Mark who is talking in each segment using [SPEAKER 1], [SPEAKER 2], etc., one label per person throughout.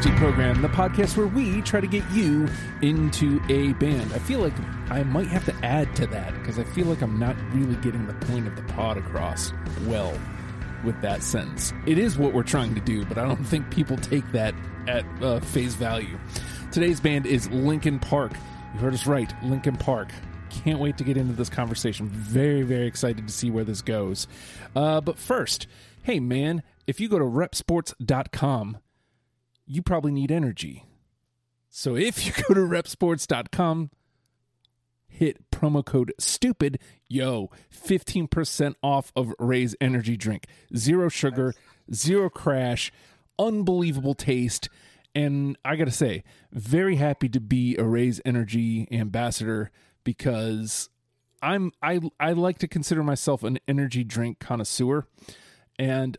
[SPEAKER 1] It's Deprogram, the podcast where we try to get you into a band. I feel like I might have to add to that because I feel like I'm not really getting the point of the pod across well with that sentence. It is what we're trying to do, but I don't think people take that at uh, face value. Today's band is Linkin Park. You heard us right, Linkin Park. Can't wait to get into this conversation. Very, very excited to see where this goes. Uh, but first, hey man, if you go to reppsports.com, you probably need energy. So if you go to reppsports.com, hit promo code stupid, yo, 15% off of Raze energy drink. Zero sugar, zero crash, unbelievable taste. And I got to say, very happy to be a Raze energy ambassador because I'm I I like to consider myself an energy drink connoisseur and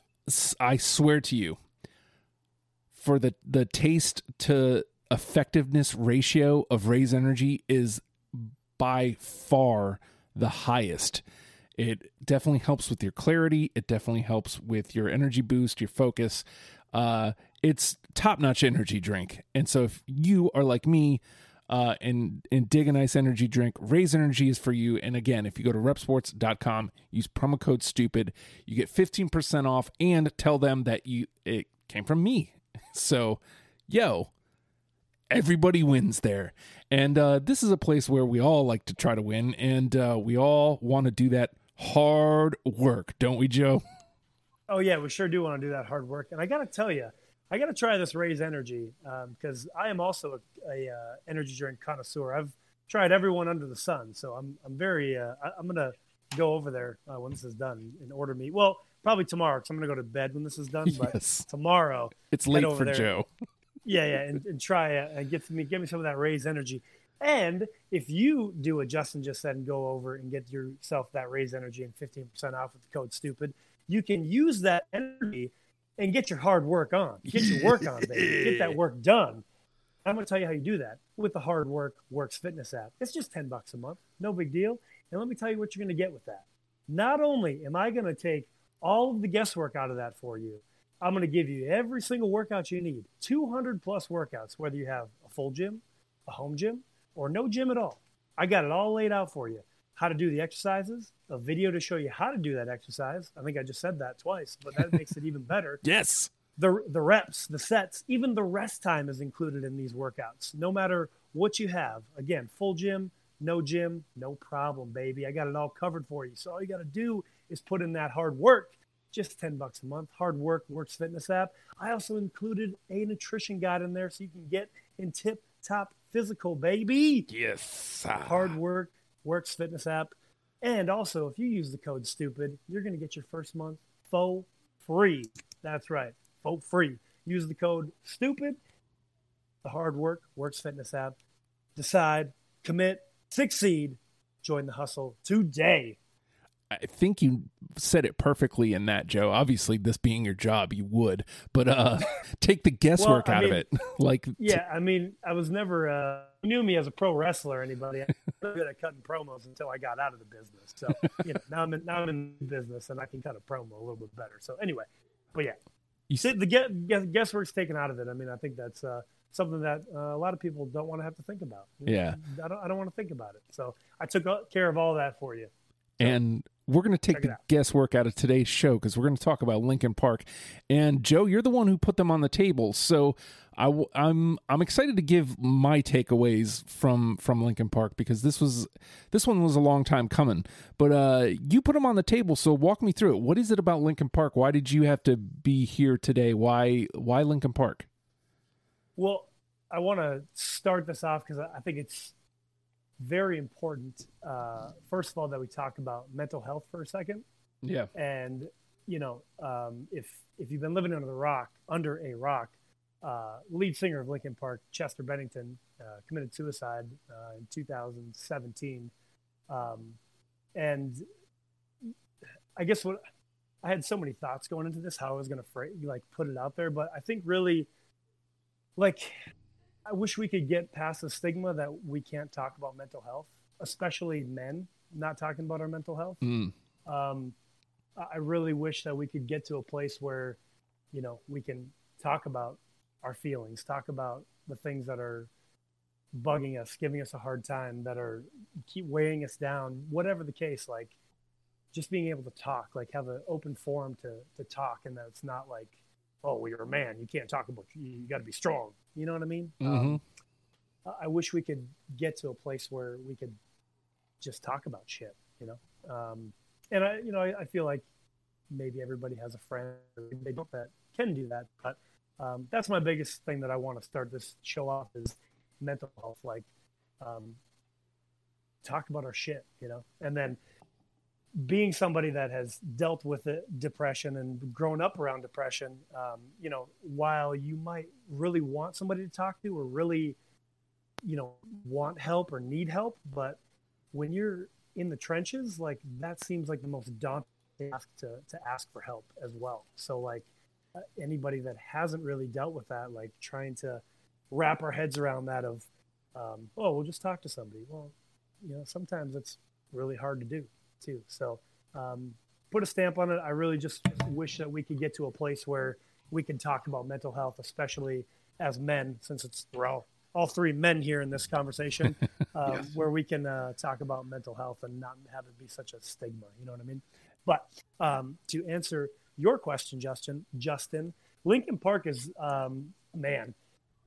[SPEAKER 1] I swear to you for the the taste to effectiveness ratio of Raze energy is by far the highest. It definitely helps with your clarity. It definitely helps with your energy boost, your focus. Uh, it's top notch energy drink. And so if you are like me uh, and and dig a nice energy drink, Raze Energy is for you. And again, if you go to reppsports.com, use promo code stupid, you get 15% off and tell them that you it came from me. So, yo, everybody wins there. And uh, this is a place where we all like to try to win, and uh, we all want to do that hard work, don't we, Joe?
[SPEAKER 2] Oh yeah, we sure do want to do that hard work. And I got to tell you, I got to try this Raze Energy because um, I am also a, a uh, energy drink connoisseur. I've tried everyone under the sun, so I'm I'm very uh, I, am gonna go over there uh, when this is done and order me. Well, probably tomorrow because I'm gonna go to bed when this is done. But yes. tomorrow,
[SPEAKER 1] it's late for there. Joe.
[SPEAKER 2] Yeah, yeah, and, and try uh, and get me get me some of that Raze Energy. And if you do what Justin just said and go over and get yourself that Raze Energy and 15% off with the code stupid, you can use that energy and get your hard work on. Get your work on, baby. Get that work done. I'm going to tell you how you do that with the Hard Work Works Fitness app. It's just 10 bucks a month. No big deal. And let me tell you what you're going to get with that. Not only am I going to take all of the guesswork out of that for you, I'm going to give you every single workout you need 200 plus workouts, whether you have a full gym, a home gym, or no gym at all. I got it all laid out for you how to do the exercises, a video to show you how to do that exercise. I think I just said that twice, but that makes it even better.
[SPEAKER 1] Yes.
[SPEAKER 2] The the reps, the sets, even the rest time is included in these workouts. No matter what you have. Again, full gym, no gym, no problem, baby. I got it all covered for you. So all you got to do is put in that hard work. Just 10 bucks a month. Hard work works fitness app. I also included a nutrition guide in there so you can get in tip top physical, baby.
[SPEAKER 1] Yes.
[SPEAKER 2] Hard work Works Fitness app. And also, if you use the code STUPID, you're going to get your first month for free. That's right, for free. Use the code STUPID. The hard work Works Fitness app. Decide, commit, succeed. Join the hustle today.
[SPEAKER 1] I think you said it perfectly in that, Joe. Obviously, this being your job, you would, but uh, take the guesswork well, out mean, of it. like,
[SPEAKER 2] yeah, I mean, I was never uh, knew me as a pro wrestler. Or anybody? I was good at cutting promos until I got out of the business. So you know, now I'm in, now I'm in business and I can cut a promo a little bit better. So anyway, but yeah, you see, the guess, guesswork's taken out of it. I mean, I think that's uh, something that uh, a lot of people don't want to have to think about.
[SPEAKER 1] Yeah,
[SPEAKER 2] I don't, I don't want to think about it. So I took care of all that for you.
[SPEAKER 1] And we're going to take the guesswork out of today's show because we're going to talk about Linkin Park. And Joe, you're the one who put them on the table, so i w- I'm I'm excited to give my takeaways from from Linkin Park because this was this one was a long time coming. But uh, you put them on the table, so walk me through it. What is it about Linkin Park? Why did you have to be here today? Why why Linkin Park?
[SPEAKER 2] Well, I want to start this off because I think it's very important. Uh, first of all, that we talk about mental health for a second.
[SPEAKER 1] Yeah.
[SPEAKER 2] And you know, um, if if you've been living under the rock, under a rock, uh, lead singer of Linkin Park, Chester Bennington, uh, committed suicide uh, in 2017. Um, and I guess what I had so many thoughts going into this, how I was going to like put it out there, but I think really, like I wish we could get past the stigma that we can't talk about mental health, especially men not talking about our mental health.
[SPEAKER 1] Mm.
[SPEAKER 2] Um, I really wish that we could get to a place where, you know, we can talk about our feelings, talk about the things that are bugging us, giving us a hard time, that are keep weighing us down, whatever the case, like just being able to talk, like have an open forum to to talk, and that it's not like, oh, well, you're a man, you can't talk about you, you got to be strong. You know what I mean?
[SPEAKER 1] Mm-hmm.
[SPEAKER 2] Um, I wish we could get to a place where we could just talk about shit, you know. Um, and I, you know, I, I, feel like maybe everybody has a friend they don't that can do that, but um, that's my biggest thing that I want to start this show off is mental health. Like, um, talk about our shit, you know, and then being somebody that has dealt with it, depression and grown up around depression, um, you know, while you might really want somebody to talk to or really, you know, want help or need help, but when you're in the trenches, like that seems like the most daunting task to, to ask for help as well. So like uh, anybody that hasn't really dealt with that, like trying to wrap our heads around that of, um, oh, we'll just talk to somebody. Well, you know, sometimes it's really hard to do too. So um, put a stamp on it. I really just wish that we could get to a place where we can talk about mental health, especially as men, since it's we're all all three men here in this conversation, um, yes. where we can uh, talk about mental health and not have it be such a stigma. You know what I mean? But um, to answer your question, Justin, Justin, Linkin Park is um, man,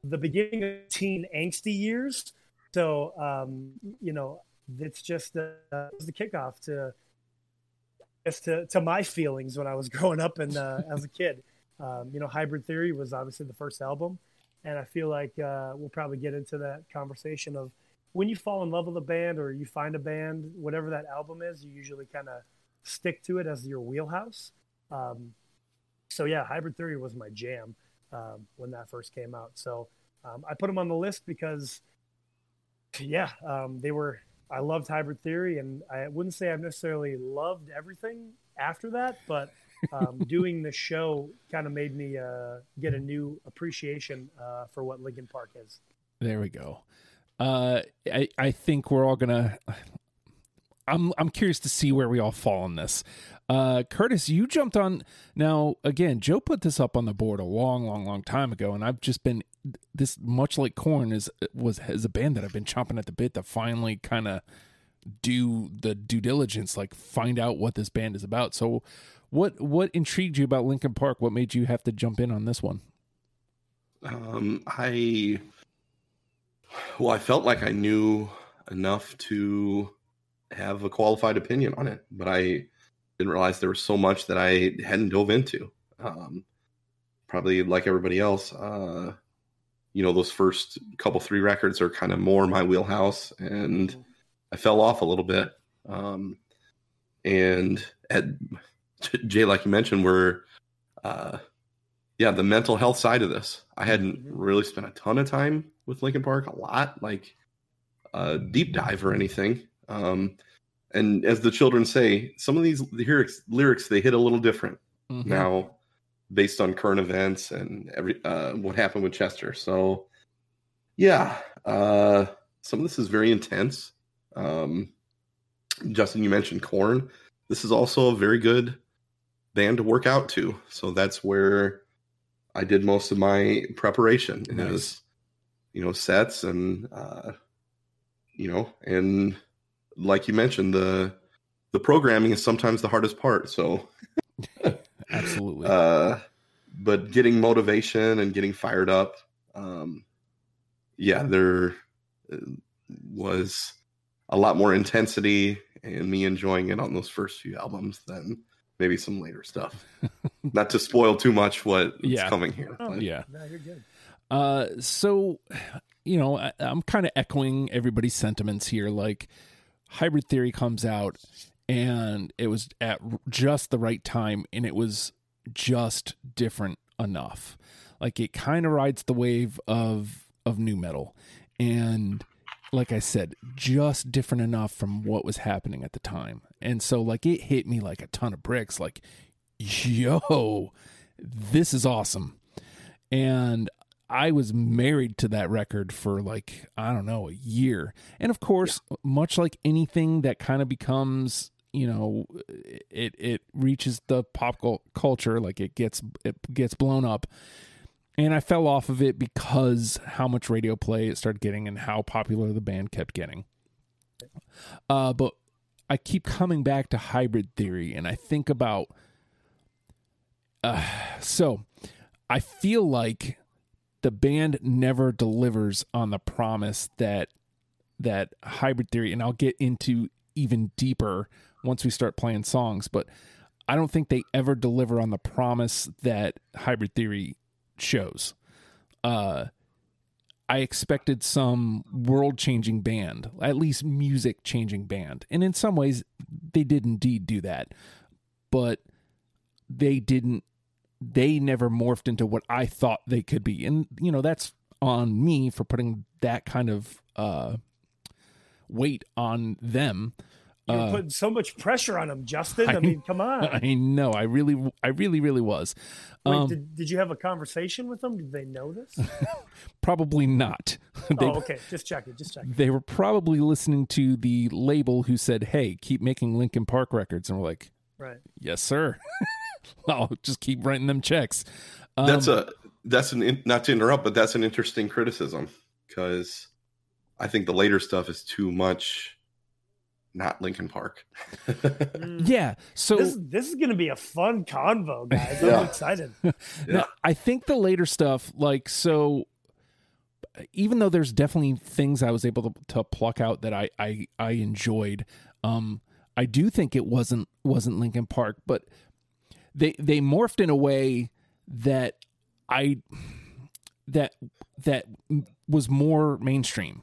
[SPEAKER 2] the beginning of teen angsty years. So um, you know, it's just uh, the kickoff to just to, to my feelings when I was growing up and uh, as a kid. Um, you know, Hybrid Theory was obviously the first album, and I feel like uh, we'll probably get into that conversation of when you fall in love with a band or you find a band, whatever that album is, you usually kind of stick to it as your wheelhouse. Um, so yeah, Hybrid Theory was my jam um, when that first came out. So um, I put them on the list because, yeah, um, they were I loved Hybrid Theory, and I wouldn't say I've necessarily loved everything after that, but um, doing the show kind of made me uh, get a new appreciation uh, for what Linkin Park is.
[SPEAKER 1] There we go. Uh, I I think we're all gonna. I'm I'm curious to see where we all fall on this. Uh, Curtis, you jumped on now again. Joe put this up on the board a long, long, long time ago, and I've just been this much like Korn is was is a band that I've been chomping at the bit to finally kind of do the due diligence, like find out what this band is about. So, what what intrigued you about Linkin Park? What made you have to jump in on this one?
[SPEAKER 3] Um, I well, I felt like I knew enough to have a qualified opinion on it, but I didn't realize there was so much that I hadn't dove into. Um, probably like everybody else, uh, you know, those first couple three records are kind of more my wheelhouse, and mm-hmm. I fell off a little bit. Um, and at Jay, like you mentioned, we're uh, yeah, the mental health side of this. I hadn't mm-hmm. really spent a ton of time with Linkin Park, a lot, like a deep dive or anything. Um, and as the children say, some of these lyrics lyrics they hit a little different mm-hmm. now, based on current events and every uh, what happened with Chester. So, yeah, uh, some of this is very intense. Um, Justin, you mentioned Korn. This is also a very good band to work out to. So that's where I did most of my preparation. Nice. Is, you know, sets and uh, you know, and like you mentioned, the the programming is sometimes the hardest part. So
[SPEAKER 1] absolutely.
[SPEAKER 3] Uh, but getting motivation and getting fired up, um, yeah, there uh, was a lot more intensity and me enjoying it on those first few albums than maybe some later stuff. Not to spoil too much what's yeah. coming here.
[SPEAKER 1] Oh, yeah. No, you're good. Uh, so, you know, I, I'm kind of echoing everybody's sentiments here. Like, Hybrid Theory comes out and it was at just the right time and it was just different enough. Like it kind of rides the wave of of nu metal and like I said, just different enough from what was happening at the time. And so like it hit me like a ton of bricks like yo, this is awesome. And I was married to that record for like, I don't know, a year. And of course, yeah. much like anything that kind of becomes, you know, it it reaches the pop culture, like it gets it gets blown up. and I fell off of it because how much radio play it started getting and how popular the band kept getting. Uh, but I keep coming back to hybrid theory, and I think about. Uh, so, I feel like the band never delivers on the promise that that hybrid theory, and I'll get into even deeper once we start playing songs, but I don't think they ever deliver on the promise that hybrid theory shows. Uh, I expected some world changing band, at least music changing band. And in some ways, they did indeed do that. But they didn't, they never morphed into what I thought they could be. And, you know, that's on me for putting that kind of uh, weight on them.
[SPEAKER 2] You're
[SPEAKER 1] Uh,
[SPEAKER 2] putting so much pressure on them, Justin. I,
[SPEAKER 1] I-
[SPEAKER 2] mean, come on.
[SPEAKER 1] I know. I really, I really, really was.
[SPEAKER 2] Wait,
[SPEAKER 1] Um,
[SPEAKER 2] did, did you have a conversation with them? Did they know this?
[SPEAKER 1] probably not. they,
[SPEAKER 2] oh, okay. Just check it. Just check it.
[SPEAKER 1] they were probably listening to the label who said, "Hey, keep making Linkin Park records," and we're like,
[SPEAKER 2] Right.
[SPEAKER 1] "Yes, sir." I'll just keep writing them checks. Um,
[SPEAKER 3] that's a that's an in, not to interrupt, but that's an interesting criticism because I think the later stuff is too much. Not Linkin Park.
[SPEAKER 2] Mm.
[SPEAKER 1] yeah. So
[SPEAKER 2] This, this is going to be a fun convo, guys. I'm excited.
[SPEAKER 1] Now, I think the later stuff, like so, even though there's definitely things I was able to, to pluck out that I, I I enjoyed, um, I do think it wasn't wasn't Linkin Park, but they they morphed in a way that I that that was more mainstream.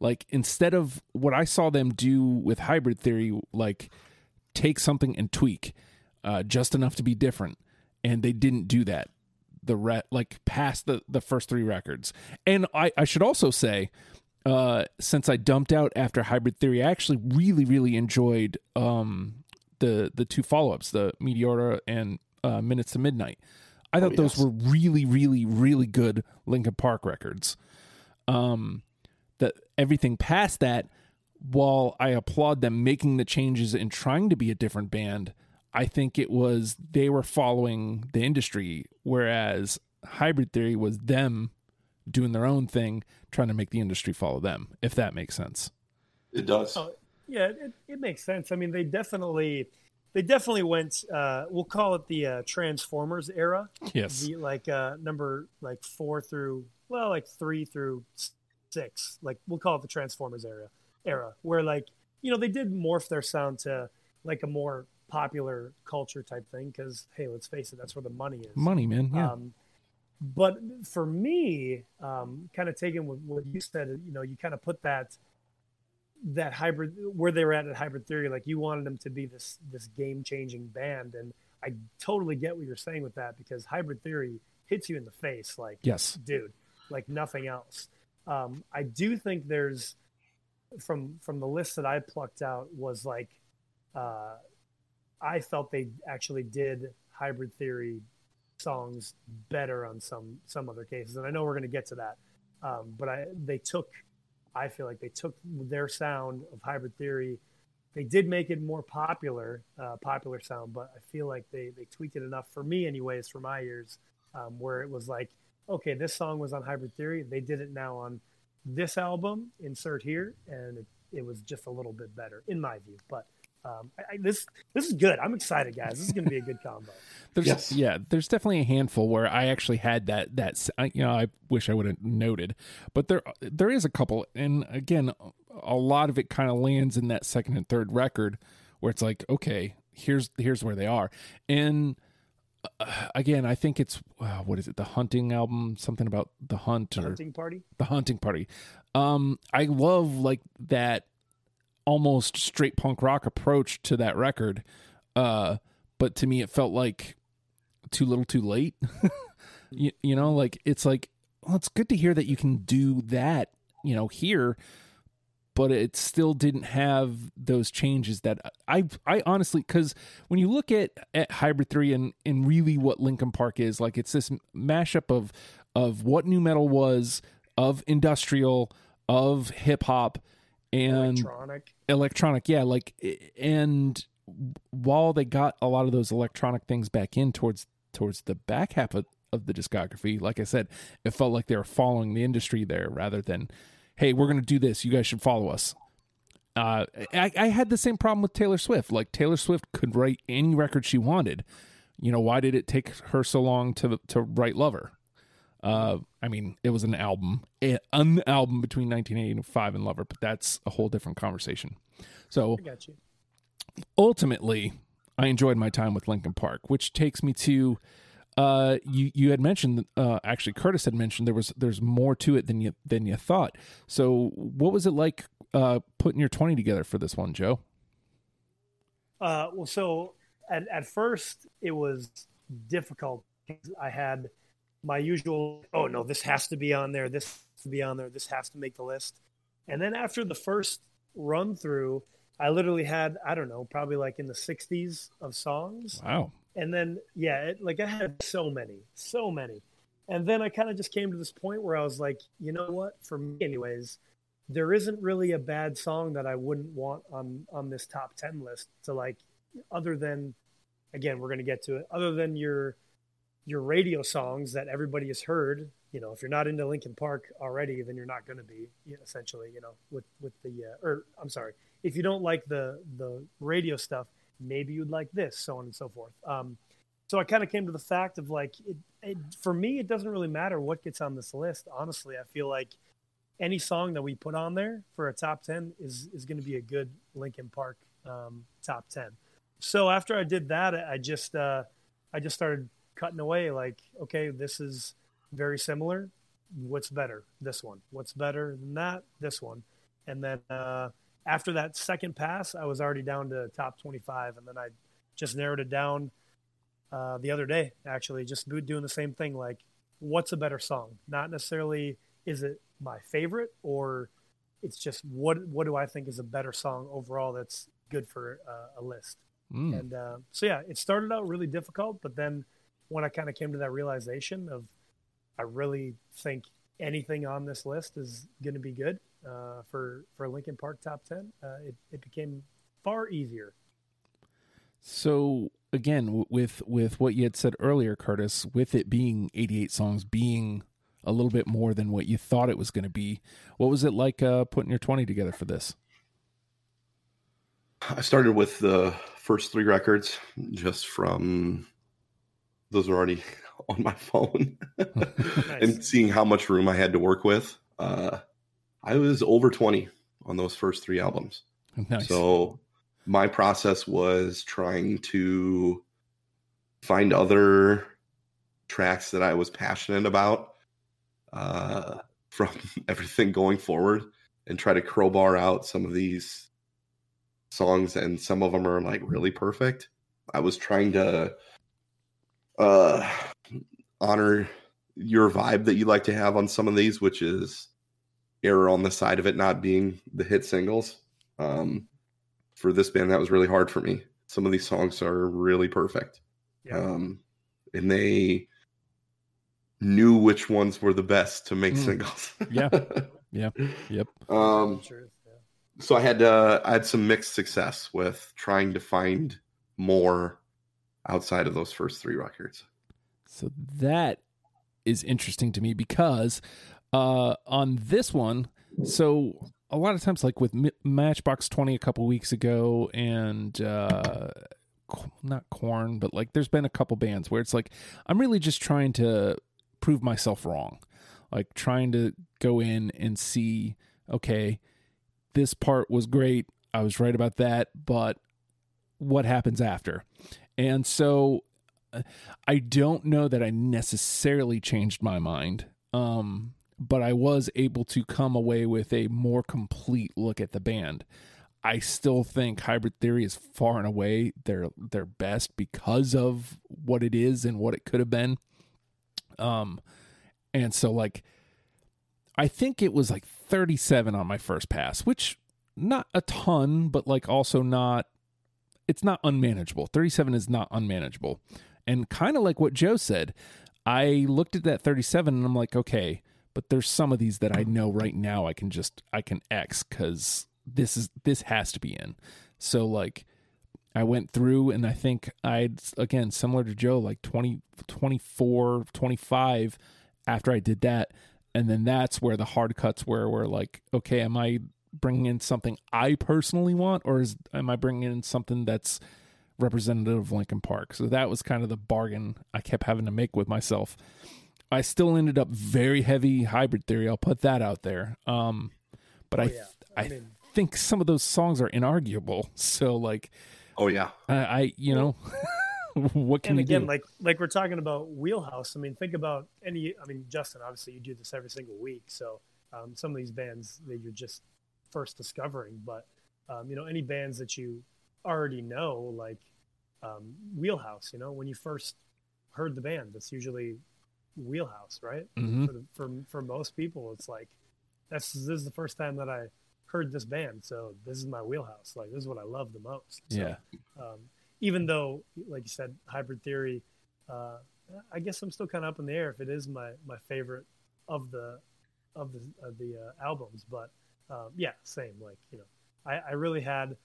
[SPEAKER 1] Like instead of what I saw them do with hybrid theory, like take something and tweak uh, just enough to be different, and they didn't do that. The re- like past the the first three records, and I I should also say. Uh, since I dumped out after Hybrid Theory, I actually really, really enjoyed um, the the two follow ups, the Meteora and uh, Minutes to Midnight. I thought those
[SPEAKER 3] yes.
[SPEAKER 1] were really, really, really good Linkin Park records. Um, everything past that, while I applaud them making the changes and trying to be a different band, I think it was they were following the industry, whereas Hybrid Theory was them doing their own thing, trying to make the industry follow them. If that makes sense.
[SPEAKER 3] It does.
[SPEAKER 2] Oh, yeah, it, it makes sense. I mean, they definitely, they definitely went. Uh, we'll call it the uh, Transformers era.
[SPEAKER 1] Yes.
[SPEAKER 2] The like uh, number like four through well, like three through s- six. Like we'll call it the Transformers era. Era where like you know they did morph their sound to like a more popular culture type thing because hey, let's face it, that's where the money is.
[SPEAKER 1] Money, man. Yeah.
[SPEAKER 2] Um, but for me, um, kind of taking what, what you said, you know, you kind of put that that hybrid where they were at at hybrid theory, like you wanted them to be this this game changing band, and I totally get what you're saying with that because hybrid theory hits you in the face, like
[SPEAKER 1] yes.
[SPEAKER 2] dude, like nothing else. Um, I do think there's from from the list that I plucked out was like uh, I felt they actually did hybrid theory songs better on some some other cases, and I know we're going to get to that. Um, but I they took I feel like they took their sound of hybrid theory. They did make it more popular, uh, popular sound, but I feel like they they tweaked it enough for me, anyways, for my ears, um, where it was like, okay, this song was on hybrid theory. They did it now on this album. Insert here, and it, it was just a little bit better in my view. But um, I, I, this this is good. I'm excited, guys. This is going to be a good combo.
[SPEAKER 1] There's,
[SPEAKER 3] Yes.
[SPEAKER 1] Yeah, there's definitely a handful where I actually had that that you know I wish I would have noted, but there there is a couple, and again, a lot of it kind of lands in that second and third record where it's like, okay, here's here's where they are, and uh, again, I think it's uh, what is it, the hunting album, something about the hunt or
[SPEAKER 2] Hunting party.
[SPEAKER 1] the hunting party. Um, I love like that almost straight punk rock approach to that record. Uh, but to me, it felt like too little, too late. you, you know, like it's like, well, it's good to hear that you can do that, you know, here, but it still didn't have those changes that I, I honestly, because when you look at at Hybrid Theory and and really what Linkin Park is, like it's this mashup of of what nu metal was, of industrial, of hip hop, and
[SPEAKER 2] Electronic.
[SPEAKER 1] electronic yeah like and while they got a lot of those electronic things back in towards towards the back half of, of the discography. Like I said, it felt like they were following the industry there rather than, hey, we're going to do this. You guys should follow us. Uh, I, I had the same problem with Taylor Swift. Like Taylor Swift could write any record she wanted. You know, why did it take her so long to to write Lover? Uh, I mean, it was an album, an album between 1985 and Lover, but that's a whole different conversation. So, ultimately, I enjoyed my time with Linkin Park, which takes me to uh, you you had mentioned uh, actually Curtis had mentioned there was there's more to it than you than you thought. So what was it like uh, putting your twenty together for this one, Joe?
[SPEAKER 2] Uh, well, so at at first it was difficult I had my usual oh no this has to be on there this has to be on there this has to make the list, and then after the first run through, I literally had I don't know probably like in the sixties of songs.
[SPEAKER 1] Wow
[SPEAKER 2] and then yeah it, like i had so many so many. And then i kind of just came to this point where i was like you know what? For me anyways there isn't really a bad song that i wouldn't want on on this top 10 list to like other than again we're to get to it other than your your radio songs that everybody has heard you know if you're not into linkin park already then you're not going to be essentially you know with with the uh, or i'm sorry if you don't like the the radio stuff maybe you'd like this, so on and so forth. Um, so I kind of came to the fact of like, it, it, for me, it doesn't really matter what gets on this list. Honestly, I feel like any song that we put on there for a top 10 is, is going to be a good Linkin Park um, top 10. So after I did that, I just, uh, I just started cutting away like, okay, this is very similar. What's better? This one. What's better than that? This one. And then, uh, after that second pass, I was already down to top 25, and then I just narrowed it down uh, the other day. Actually, just doing the same thing. Like, what's a better song? Not necessarily is it my favorite, or it's just what what do I think is a better song overall that's good for uh, a list. Mm. And uh, so yeah, it started out really difficult, but then when I kind of came to that realization of I really think anything on this list is going to be good uh, for for Linkin Park top ten, uh, it it became far easier.
[SPEAKER 1] So again, with with what you had said earlier, Curtis, with it being 88 songs, being a little bit more than what you thought it was going to be, what was it like uh, putting your 20 together for this?
[SPEAKER 3] I started with the first three records, just from those are already on my phone, nice. and seeing how much room I had to work with. Uh, I was over 20 on those first three albums. Nice. So my process was trying to find other tracks that I was passionate about uh, from everything going forward and try to crowbar out some of these songs and some of them are like really perfect. I was trying to uh honor your vibe that you like to have on some of these which is error on the side of it not being the hit singles. Um, for this band, that was really hard for me. Some of these songs are really perfect. Yeah. Um, and they knew which ones were the best to make mm. singles.
[SPEAKER 1] yeah. Yeah. Yep.
[SPEAKER 3] Um, so I had uh, I had some mixed success with trying to find more outside of those first three records.
[SPEAKER 1] So that is interesting to me because uh, on this one, so a lot of times, like with M- Matchbox Twenty a couple weeks ago, and uh, not Korn, but like there's been a couple bands where it's like I'm really just trying to prove myself wrong, like trying to go in and see, okay, this part was great, I was right about that, but what happens after? And so uh, I don't know that I necessarily changed my mind. Um, but I was able to come away with a more complete look at the band. I still think Hybrid Theory is far and away their their best because of what it is and what it could have been. Um and so like I think it was like 37 on my first pass, which not a ton, but like also not it's not unmanageable. 37 is not unmanageable. And kind of like what Joe said, I looked at that 37 and I'm like, okay, but there's some of these that I know right now I can just I can X because this is this has to be in. So like I went through and I think I'd again similar to Joe like 20 24 25 after I did that. And then that's where the hard cuts where we're like okay am I bringing in something I personally want or is am I bringing in something that's representative of Linkin Park? So that was kind of the bargain I kept having to make with myself I still ended up very heavy hybrid theory I'll put that out there um but
[SPEAKER 2] Oh,
[SPEAKER 1] I
[SPEAKER 2] yeah. I
[SPEAKER 1] I
[SPEAKER 2] mean-
[SPEAKER 1] think some of those songs are inarguable so like
[SPEAKER 3] Oh yeah.
[SPEAKER 1] I, I you know, what can
[SPEAKER 2] and
[SPEAKER 1] you
[SPEAKER 2] again,
[SPEAKER 1] do?
[SPEAKER 2] like like we're talking about wheelhouse. I mean, think about any. I mean, Justin, obviously you do this every single week, so um, some of these bands that you're just first discovering, but um, you know, any bands that you already know, like um, Wheelhouse. You know, when you first heard the band, that's usually Wheelhouse, right?
[SPEAKER 1] Mhm.
[SPEAKER 2] For, the, for for most people, it's like that's this is the first time that I heard this band, so this is my wheelhouse. Like this is what I love the most. So,
[SPEAKER 1] Yeah.
[SPEAKER 2] um, even though, like you said, Hybrid Theory, uh, I guess I'm still kind of up in the air if it is my my favorite of the of the of the uh, albums. But um, yeah, same. Like you know, I, I really had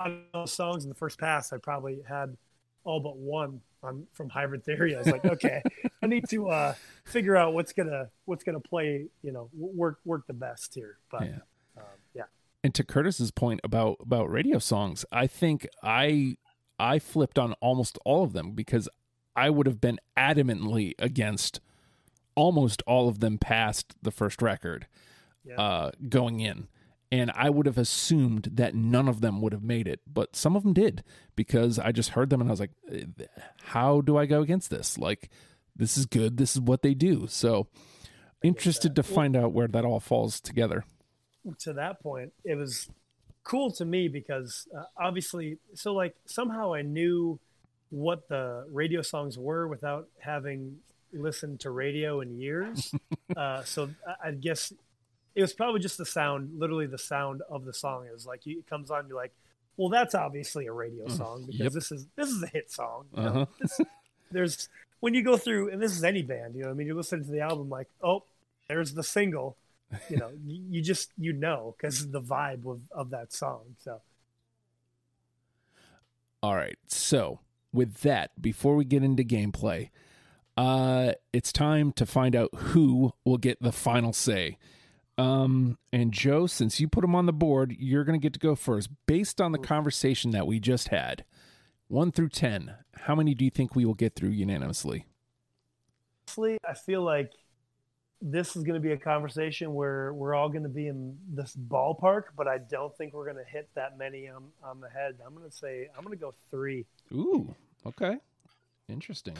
[SPEAKER 2] out of those songs in the first pass. I probably had all but one on from Hybrid Theory. I was like, okay, I need to uh, figure out what's gonna what's gonna play. You know, work work the best here. But
[SPEAKER 1] Yeah.
[SPEAKER 2] um, yeah,
[SPEAKER 1] And to Curtis's point about about radio songs, I think I I flipped on almost all of them because I would have been adamantly against almost all of them past the first record
[SPEAKER 2] yeah.
[SPEAKER 1] uh, going in. And I would have assumed that none of them would have made it, but some of them did because I just heard them and I was like, "Eh, how do I go against this? Like, this is good. This is what they do. So, interested to find out where that all falls together.
[SPEAKER 2] to that point, it was cool to me because uh, obviously, so like somehow I knew what the radio songs were without having listened to radio in years. uh, so I, I guess it was probably just the sound, literally the sound of the song. It was like it comes on, you're like, well, that's obviously a radio song because
[SPEAKER 1] yep.
[SPEAKER 2] this is this is a hit song. you?
[SPEAKER 1] Uh-huh.
[SPEAKER 2] This- there's when you go through, and this is any band, you know, I mean, you listen to the album like, oh, there's the single you know, you, you just you know because the vibe of, of that song. So
[SPEAKER 1] All right. So, with that, before we get into gameplay, uh, it's time to find out who will get the final say. Um, and Joe, since you put them on the board, you're going to get to go first. Based on the conversation that we just had, one through 10, how many do you think we will get through unanimously?
[SPEAKER 2] honestly, I feel like this is going to be a conversation where we're all going to be in this ballpark, but I don't think we're going to hit that many on on the head. I'm going to say I'm going to go three.
[SPEAKER 1] Ooh, okay. Interesting.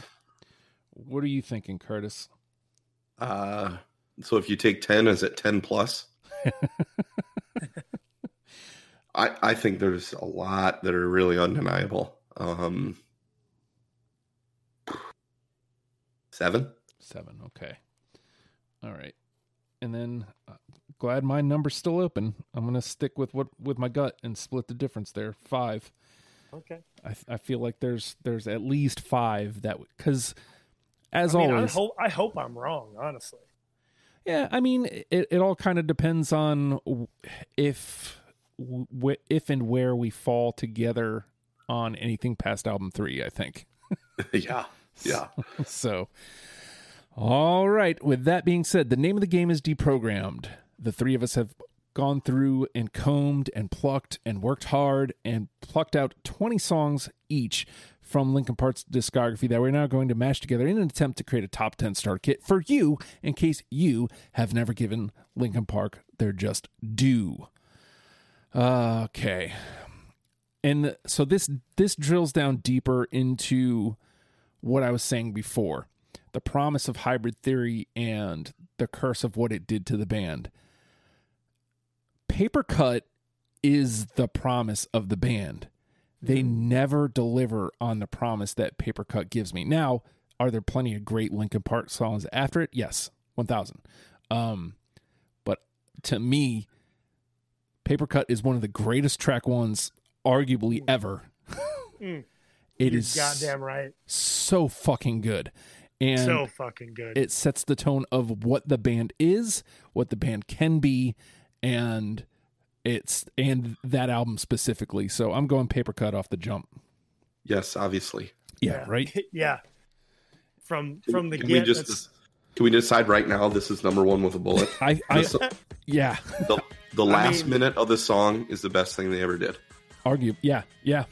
[SPEAKER 1] What are you thinking, Curtis?
[SPEAKER 3] Uh, so if you take ten, is it ten plus? I I think there's a lot that are really undeniable. Um, seven.
[SPEAKER 1] Seven. Okay. All right. And then, uh, glad my number's still open. I'm gonna stick with what with my gut and split the difference there. Five.
[SPEAKER 2] Okay.
[SPEAKER 1] I I feel like there's there's at least five that because as
[SPEAKER 2] I mean, I
[SPEAKER 1] always,
[SPEAKER 2] hope I hope I'm wrong. Honestly,
[SPEAKER 1] yeah. I mean, it it all kind of depends on if w- if and where we fall together on anything past album three. I think.
[SPEAKER 3] yeah, yeah.
[SPEAKER 1] so, all right. With that being said, the name of the game is deprogrammed. The three of us have gone through and combed and plucked and worked hard and plucked out 20 songs each from Linkin Park's discography that we're now going to mash together in an attempt to create a top 10 starter kit for you in case you have never given Linkin Park their just due. Okay. And so this this drills down deeper into what I was saying before the promise of hybrid theory and the curse of what it did to the band. Paper Cut is the promise of the band. They never deliver on the promise that Paper Cut gives me. Now, are there plenty of great Linkin Park songs after it? Yes, 1000. Um, but to me, Paper Cut is one of the greatest track ones, arguably ever.
[SPEAKER 2] Mm.
[SPEAKER 1] It
[SPEAKER 2] You're
[SPEAKER 1] is
[SPEAKER 2] goddamn right.
[SPEAKER 1] so fucking good. And
[SPEAKER 2] so fucking good.
[SPEAKER 1] it sets the tone of what the band is, what the band can be, and it's and that album specifically. So I'm going paper cut off the jump.
[SPEAKER 3] Yes, obviously.
[SPEAKER 1] Yeah, right.
[SPEAKER 2] yeah. From from the
[SPEAKER 3] can
[SPEAKER 2] get,
[SPEAKER 3] we just
[SPEAKER 2] that's-
[SPEAKER 3] can we decide right now this is number one with a bullet?
[SPEAKER 1] I, I,
[SPEAKER 3] This-
[SPEAKER 1] yeah,
[SPEAKER 3] the the
[SPEAKER 2] I
[SPEAKER 3] last
[SPEAKER 2] mean-
[SPEAKER 3] minute of this song is the best thing they ever did.
[SPEAKER 1] argue. Yeah, yeah,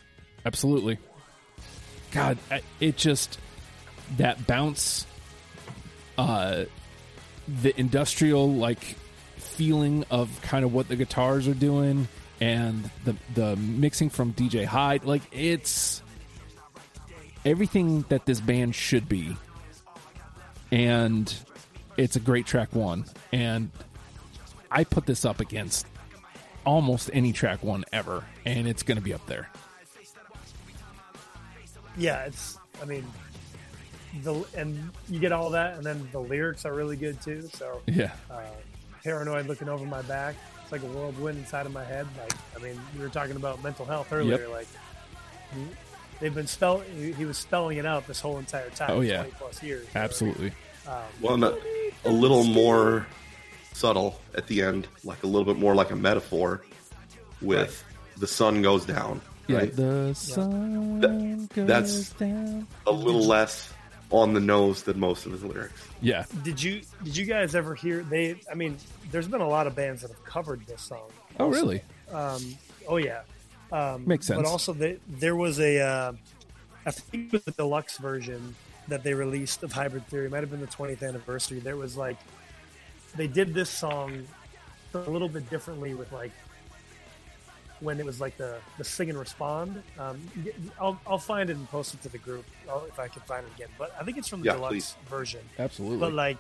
[SPEAKER 1] absolutely. God, it just that bounce, uh, the industrial like feeling of kind of what the guitars are doing, and the the mixing from DJ Hyde, like it's everything that this band should be, and it's a great track one, and I put this up against almost any track one ever, and it's going to be up there.
[SPEAKER 2] yeah, it's. I mean, the and you get all that, and then the lyrics are really good too. So
[SPEAKER 1] Yeah,
[SPEAKER 2] uh, paranoid looking over my back. It's like a whirlwind inside of my head. Like, I mean, we were talking about mental health earlier.
[SPEAKER 1] Yep.
[SPEAKER 2] Like, they've been spell. He he was spelling it out this whole entire time.
[SPEAKER 1] Oh, yeah.
[SPEAKER 2] 20 plus years. So,
[SPEAKER 1] absolutely.
[SPEAKER 2] Um,
[SPEAKER 3] Well, and a, a little more subtle at the end, like a little bit more like a metaphor with the sun goes down.
[SPEAKER 1] Yeah,
[SPEAKER 3] Right?
[SPEAKER 1] the sun goes
[SPEAKER 3] that's-
[SPEAKER 1] down.
[SPEAKER 3] a little less on the nose than most of his lyrics.
[SPEAKER 1] Yeah,
[SPEAKER 2] did you did you guys ever hear they? I mean, there's been a lot of bands that have covered this song.
[SPEAKER 1] Oh,
[SPEAKER 2] Also.
[SPEAKER 1] really?
[SPEAKER 2] Um, oh yeah, um,
[SPEAKER 1] Makes sense.
[SPEAKER 2] But also, they, there was a, uh, I think it was the deluxe version that they released of Hybrid Theory. It might have been the 20th anniversary. There was like, they did this song a little bit differently with like when it was like the the sing and respond. Um, y- I'll I'll find it and post it to the group I'll, if I can find it again. But I think it's from the
[SPEAKER 3] Yeah,
[SPEAKER 2] deluxe
[SPEAKER 3] please.
[SPEAKER 2] version.
[SPEAKER 1] absolutely.
[SPEAKER 2] But like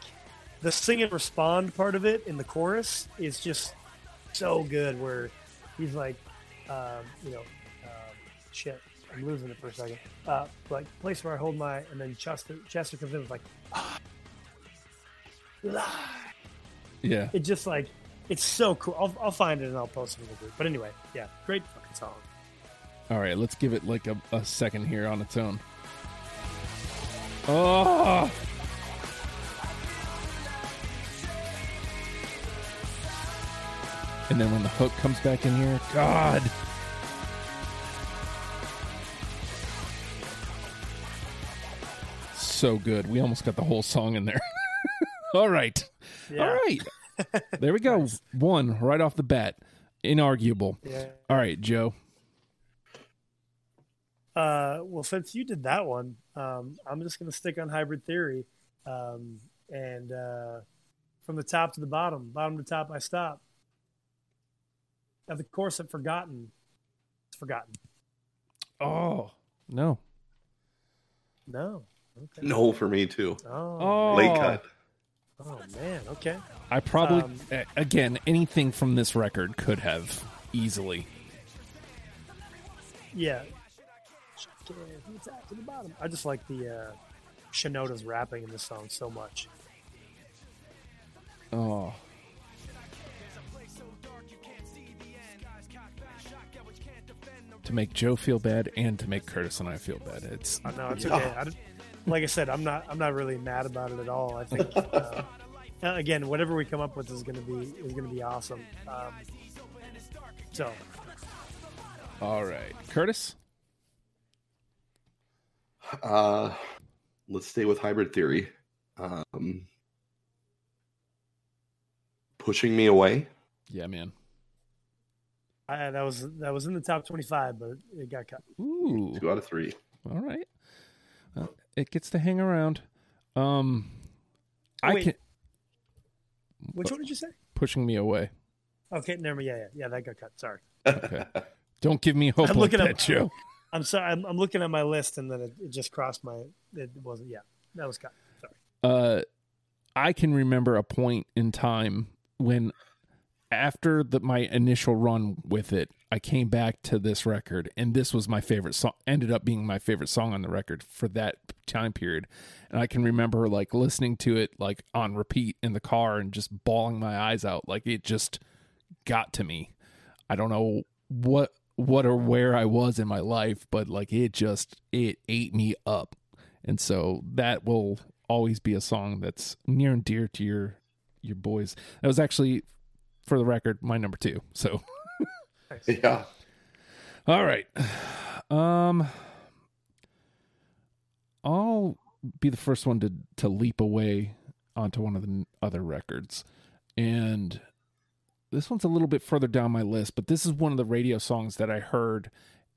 [SPEAKER 2] the sing and respond part of it in the chorus is just so good. Where he's like, um, you know, um, shit, I'm losing it for a second. Uh, like place where I hold my, and then Chester Chester comes in with like, lie.
[SPEAKER 1] yeah,
[SPEAKER 2] It just like it's so cool. I'll, I'll find it and I'll post it in the group. But anyway, yeah, great fucking song.
[SPEAKER 1] all right. Let's give it like a, a second here on its own. Oh, and then when the hook comes back in here, God. So good. We almost got the whole song in there. All right.
[SPEAKER 2] Yeah.
[SPEAKER 1] All right. There we go. One right off the bat. Inarguable.
[SPEAKER 2] Yeah.
[SPEAKER 1] All right, Joe.
[SPEAKER 2] Uh, well, since you did that one, um, I'm just going to stick on hybrid theory. Um, and uh, from the top to the bottom, bottom to top, I stop. Of the course, I've forgotten. It's forgotten.
[SPEAKER 1] Oh, no.
[SPEAKER 2] No. Okay.
[SPEAKER 3] No, for me too.
[SPEAKER 2] Oh,
[SPEAKER 1] Oh,
[SPEAKER 3] Late cut.
[SPEAKER 2] Oh man. Okay.
[SPEAKER 1] I probably,
[SPEAKER 2] Um,
[SPEAKER 1] again, anything from this record could have easily.
[SPEAKER 2] Yeah. Okay, from the top to the bottom. I just like the uh, Shinoda's rapping in this song so much.
[SPEAKER 1] Oh. To make Joe feel bad and to make Curtis and I feel bad. It's
[SPEAKER 2] I know it's okay. I don't- like I said, I'm not. I'm not really mad about it at all. I think uh, uh, again, whatever we come up with is going to be is going to be awesome. Um, so
[SPEAKER 1] all right. Curtis?
[SPEAKER 3] Uh, let's stay with hybrid theory. Um, pushing me away.
[SPEAKER 1] Yeah, man.
[SPEAKER 2] I, that was that was in the top 25, but it got cut.
[SPEAKER 1] Ooh.
[SPEAKER 3] Two out of three.
[SPEAKER 1] All right. It gets to hang around. Um, I
[SPEAKER 2] Wait.
[SPEAKER 1] can
[SPEAKER 2] Which one did you say?
[SPEAKER 1] pushing me away.
[SPEAKER 2] Okay, never. Yeah, yeah, yeah. That got cut. Sorry.
[SPEAKER 1] Okay. Don't give me hope
[SPEAKER 2] I'm
[SPEAKER 1] like
[SPEAKER 2] looking
[SPEAKER 1] that,
[SPEAKER 2] up-
[SPEAKER 1] Joe.
[SPEAKER 2] I'm sorry. I'm, I'm looking at my list, and then it, it just crossed my. It wasn't. Yeah, that was cut. Sorry.
[SPEAKER 1] uh, I can remember a point in time when, after the, my initial run with it, I came back to this record, and this was my favorite song. Ended up being my favorite song on the record for that time period, and I can remember like listening to it like on repeat in the car and just bawling my eyes out. Like it just got to me. I don't know what what or where I was in my life, but like it just it ate me up. And so that will always be a song that's near and dear to your your boys. That was actually for the record my number 2. So
[SPEAKER 3] Yeah.
[SPEAKER 1] all right. Um I'll be the first one to to leap away onto one of the other records, and this one's a little bit further down my list. But this is one of the radio songs that I heard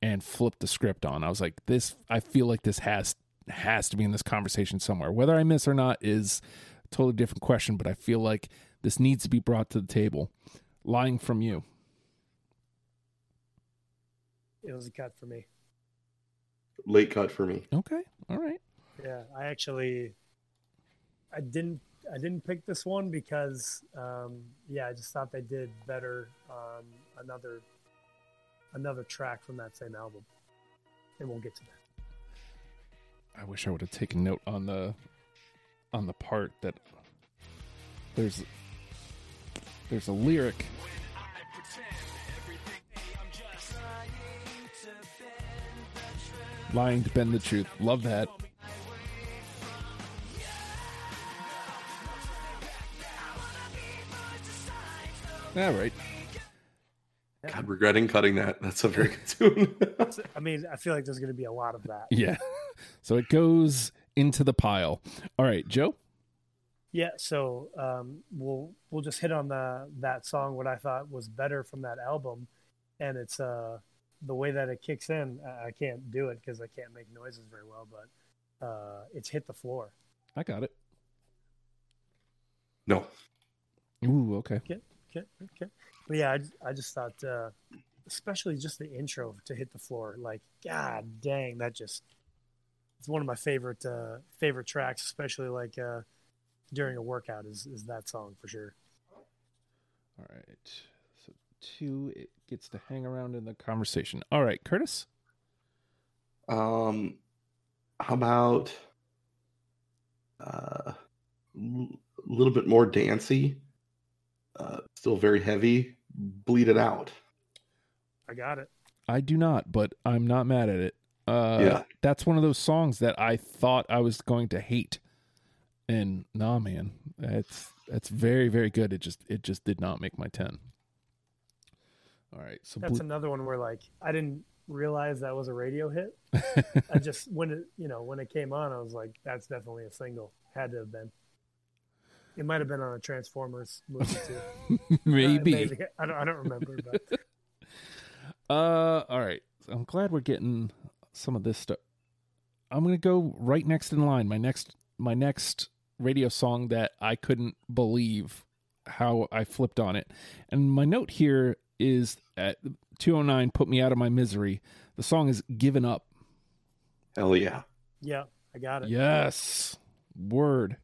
[SPEAKER 1] and flipped the script on. I was like, this. I feel like this has has to be in this conversation somewhere. Whether I miss or not is a totally different question. But I feel like this needs to be brought to the table. Lying from you.
[SPEAKER 2] It was a cut for me.
[SPEAKER 3] Late cut for me.
[SPEAKER 1] Okay. All right.
[SPEAKER 2] Yeah, I actually, I didn't, I didn't pick this one because, um, yeah, I just thought they did better on another, another track from that same album, and we'll get to that.
[SPEAKER 1] I wish I would have taken note on the on the part that there's there's a lyric. Lying to bend the truth. Love that. All right.
[SPEAKER 3] God, regretting cutting that. That's a very good tune.
[SPEAKER 2] I mean, I feel like there's going to be a lot of that.
[SPEAKER 1] yeah. So it goes into the pile. All right joe
[SPEAKER 2] Yeah, so um, we'll we'll just hit on the that song. What I thought was better from that album, and it's uh the way that it kicks in. I I can't do it because I can't make noises very well, but uh, it's hit the floor.
[SPEAKER 1] i got it
[SPEAKER 3] no.
[SPEAKER 1] ooh okay
[SPEAKER 2] Okay, okay, okay. But yeah, I, I just thought, uh, especially just the intro to hit the floor. Like, god dang, that just it's one of my favorite uh, favorite tracks, especially like uh, during a workout. Is is that song for sure?
[SPEAKER 1] all right so two it gets to hang around in the conversation all right curtis
[SPEAKER 3] Um, how about uh, a little bit more dancey? Uh, still very heavy. Bleed it out.
[SPEAKER 2] I got it.
[SPEAKER 1] I do not, but I'm not mad at it. Uh,
[SPEAKER 3] Yeah.
[SPEAKER 1] That's one of those songs that I thought I was going to hate, and nah, man, it's that's very very good. It just it just did not make my ten. All right, so
[SPEAKER 2] That's
[SPEAKER 1] Blue-
[SPEAKER 2] another one where like I didn't realize that was a radio hit. I just when it you know when it came on, I was like, that's definitely a single. Had to have been. It might have been on a Transformers movie too. Uh,
[SPEAKER 1] maybe.
[SPEAKER 2] I don't. I don't remember, but
[SPEAKER 1] Uh, all right. So I'm glad we're getting some of this stuff. I'm gonna go right next in line. My next, my next radio song that I couldn't believe how I flipped on it. And my note here is at 209, "Put me out of my misery." The song is "Given Up."
[SPEAKER 3] Hell yeah.
[SPEAKER 2] yeah, I got it.
[SPEAKER 1] Yes, word.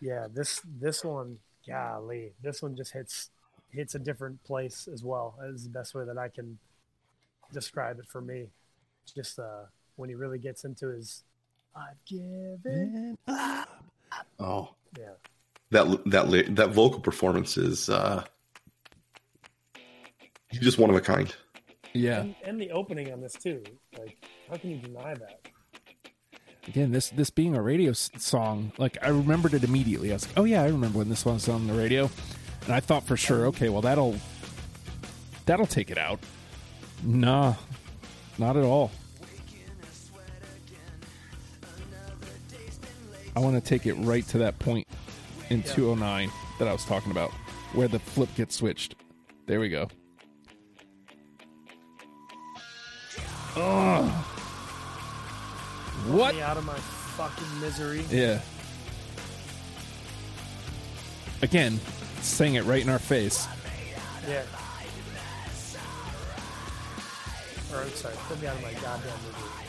[SPEAKER 2] Yeah, this this one, golly, this one just hits hits a different place as well. Is the best way that I can describe it for me. Just uh, when he really gets into his, I've given.
[SPEAKER 3] Oh,
[SPEAKER 2] Yeah,
[SPEAKER 3] that that that vocal performance is uh, just one of a kind.
[SPEAKER 1] Yeah.
[SPEAKER 2] and, and the opening on this too. Like, how can you deny that?
[SPEAKER 1] Again, this this being a radio song, like I remembered it immediately. I was like, "Oh yeah, I remember when this one was on the radio," and I thought for sure, "Okay, well that'll that'll take it out." Nah, not at all. I want to take it right to that point in 209 that I was talking about, where the flip gets switched. There we go. Oh, what?
[SPEAKER 2] Out of my fucking misery.
[SPEAKER 1] Yeah. Again, saying it right in our face.
[SPEAKER 2] Yeah. Or sorry, put me out of my goddamn misery.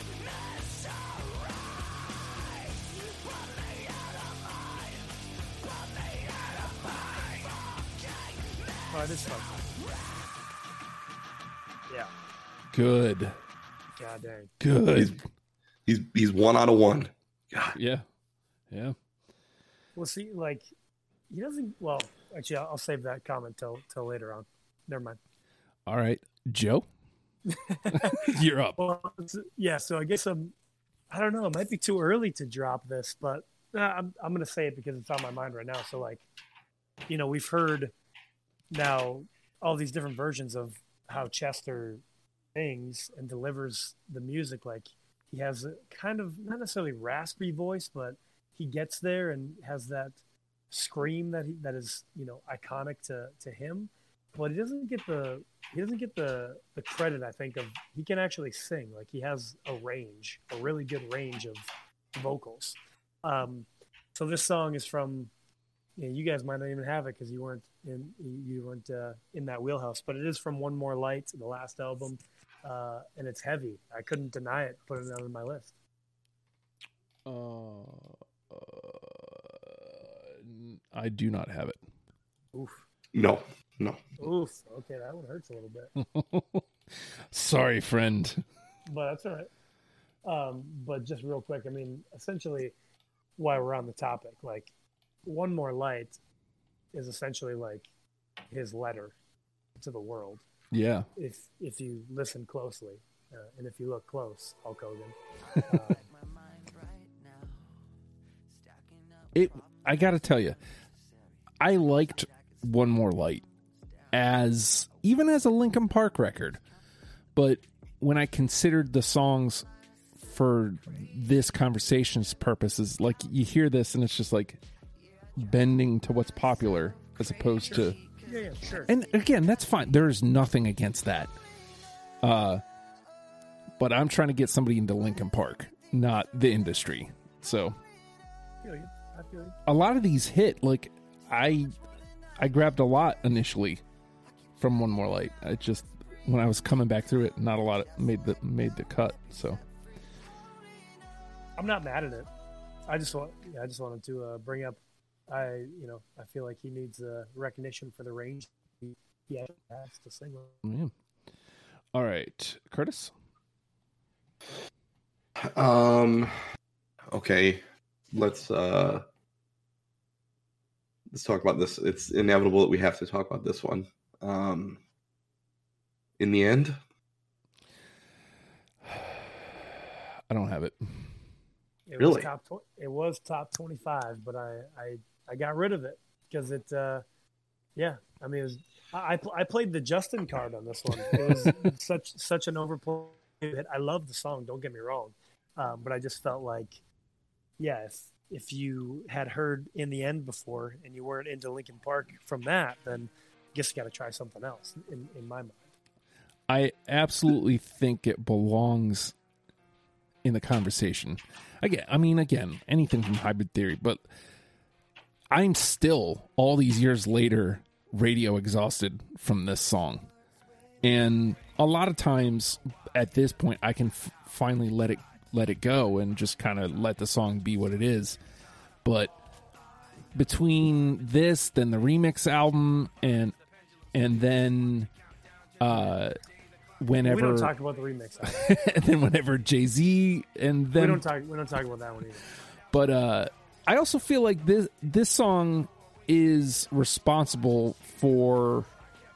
[SPEAKER 2] Oh, it is fun. Yeah.
[SPEAKER 1] Good.
[SPEAKER 2] God dang.
[SPEAKER 1] Good.
[SPEAKER 3] he's he's one out of one. God,
[SPEAKER 1] Yeah. Yeah.
[SPEAKER 2] Well, see, like, he doesn't. Well, actually, I'll, I'll save that comment till till later on. Never mind.
[SPEAKER 1] All right. Joe? You're up.
[SPEAKER 2] Well, yeah. So I guess I'm. I don't know. It might be too early to drop this, but uh, I'm I'm gonna say it because it's on my mind right now. So like, you know, we've heard now all these different versions of how Chester sings and delivers the music. Like he has a kind of not necessarily raspy voice, but he gets there and has that scream that he, that is you know iconic to to him. But he doesn't get the he doesn't get the the credit I think of he can actually sing like he has a range a really good range of vocals. Um, so this song is from you, know, you guys might not even have it because you weren't in you weren't uh, in that wheelhouse, but it is from One More Light, the last album, uh, and it's heavy. I couldn't deny it. Put it on my list.
[SPEAKER 1] Uh, uh, I do not have it.
[SPEAKER 2] Oof.
[SPEAKER 3] No, no.
[SPEAKER 2] Oof. Okay, that one hurts a little bit.
[SPEAKER 1] Sorry, friend.
[SPEAKER 2] But that's all right. Um, but just real quick, I mean, essentially, why we're on the topic, like, one more light is essentially like his letter to the world.
[SPEAKER 1] Yeah.
[SPEAKER 2] If if you listen closely, uh, and if you look close, Hulk Hogan. Uh,
[SPEAKER 1] it I got to tell you, I liked One More Light as even as a Linkin Park record, but when I considered the songs for this conversation's purposes, like you hear this and it's just like bending to what's popular as opposed to
[SPEAKER 2] yeah, yeah, sure.
[SPEAKER 1] and again that's fine there's nothing against that uh but i'm trying to get somebody into Linkin Park not the industry so
[SPEAKER 2] I feel you. I feel you.
[SPEAKER 1] a lot of these hit like i i grabbed a lot initially from one more light i just when i was coming back through it not a lot made the made the cut so
[SPEAKER 2] I'm not mad at it. I just want, yeah, I just wanted to uh, bring up. I, you know, I feel like he needs uh, recognition for the range he, he has to sing. with.
[SPEAKER 1] yeah all right curtis
[SPEAKER 3] Um. Okay, let's uh. Let's talk about this. It's inevitable that we have to talk about this one. Um. In the end,
[SPEAKER 1] i don't have it
[SPEAKER 2] It
[SPEAKER 3] Really?
[SPEAKER 2] was top. Tw- it was top 25, but I, I, I got rid of it because it. Uh, yeah, I mean, it was. I, I played the Justin card on this one. It was such such an overplayed. hit. I love the song. Don't get me wrong, um, but I just felt like, yeah, if if you had heard in the end before and you weren't into Linkin Park from that, then I guess you got to try something else. In in my mind,
[SPEAKER 1] I absolutely think it belongs in the conversation. Again, I mean, again, anything from Hybrid Theory, but I'm still all these years later radio exhausted from this song, and a lot of times at this point, I can f- finally let it let it go and just kind of let the song be what it is. But between this, then the remix album, and and then uh whenever
[SPEAKER 2] we don't talk about the remix.
[SPEAKER 1] and then whenever Jay Z and then we
[SPEAKER 2] don't talk. We don't talk about that one either.
[SPEAKER 1] but uh I also feel like this this song is responsible for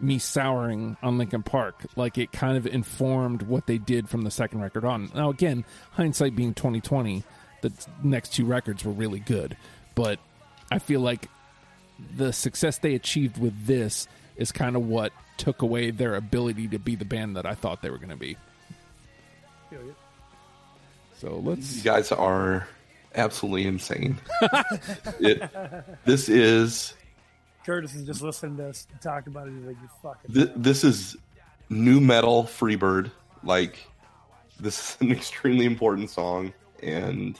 [SPEAKER 1] me souring on Linkin Park. Like it kind of informed what they did from the second record on. Now again, hindsight being twenty twenty, the next two records were really good. But I feel like the success they achieved with this is kind of what took away their ability to be the band that I thought they were going to be. So let's You
[SPEAKER 3] guys are absolutely insane. it, this is
[SPEAKER 2] Curtis is just listening to us talk about it. He's like, "You fucking."
[SPEAKER 3] Th- this is nu metal freebird. Like this is an extremely important song. And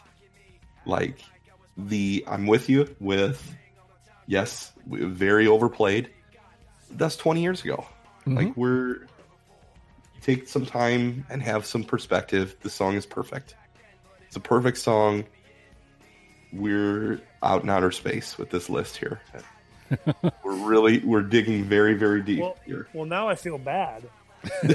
[SPEAKER 3] like the i'm with you with yes very overplayed. That's 20 years ago. Mm-hmm. Like we're take some time and have some perspective. The song is perfect. It's a perfect song we're out in outer space with this list here we're really we're digging very very deep
[SPEAKER 2] well,
[SPEAKER 3] here
[SPEAKER 2] well, now I feel bad.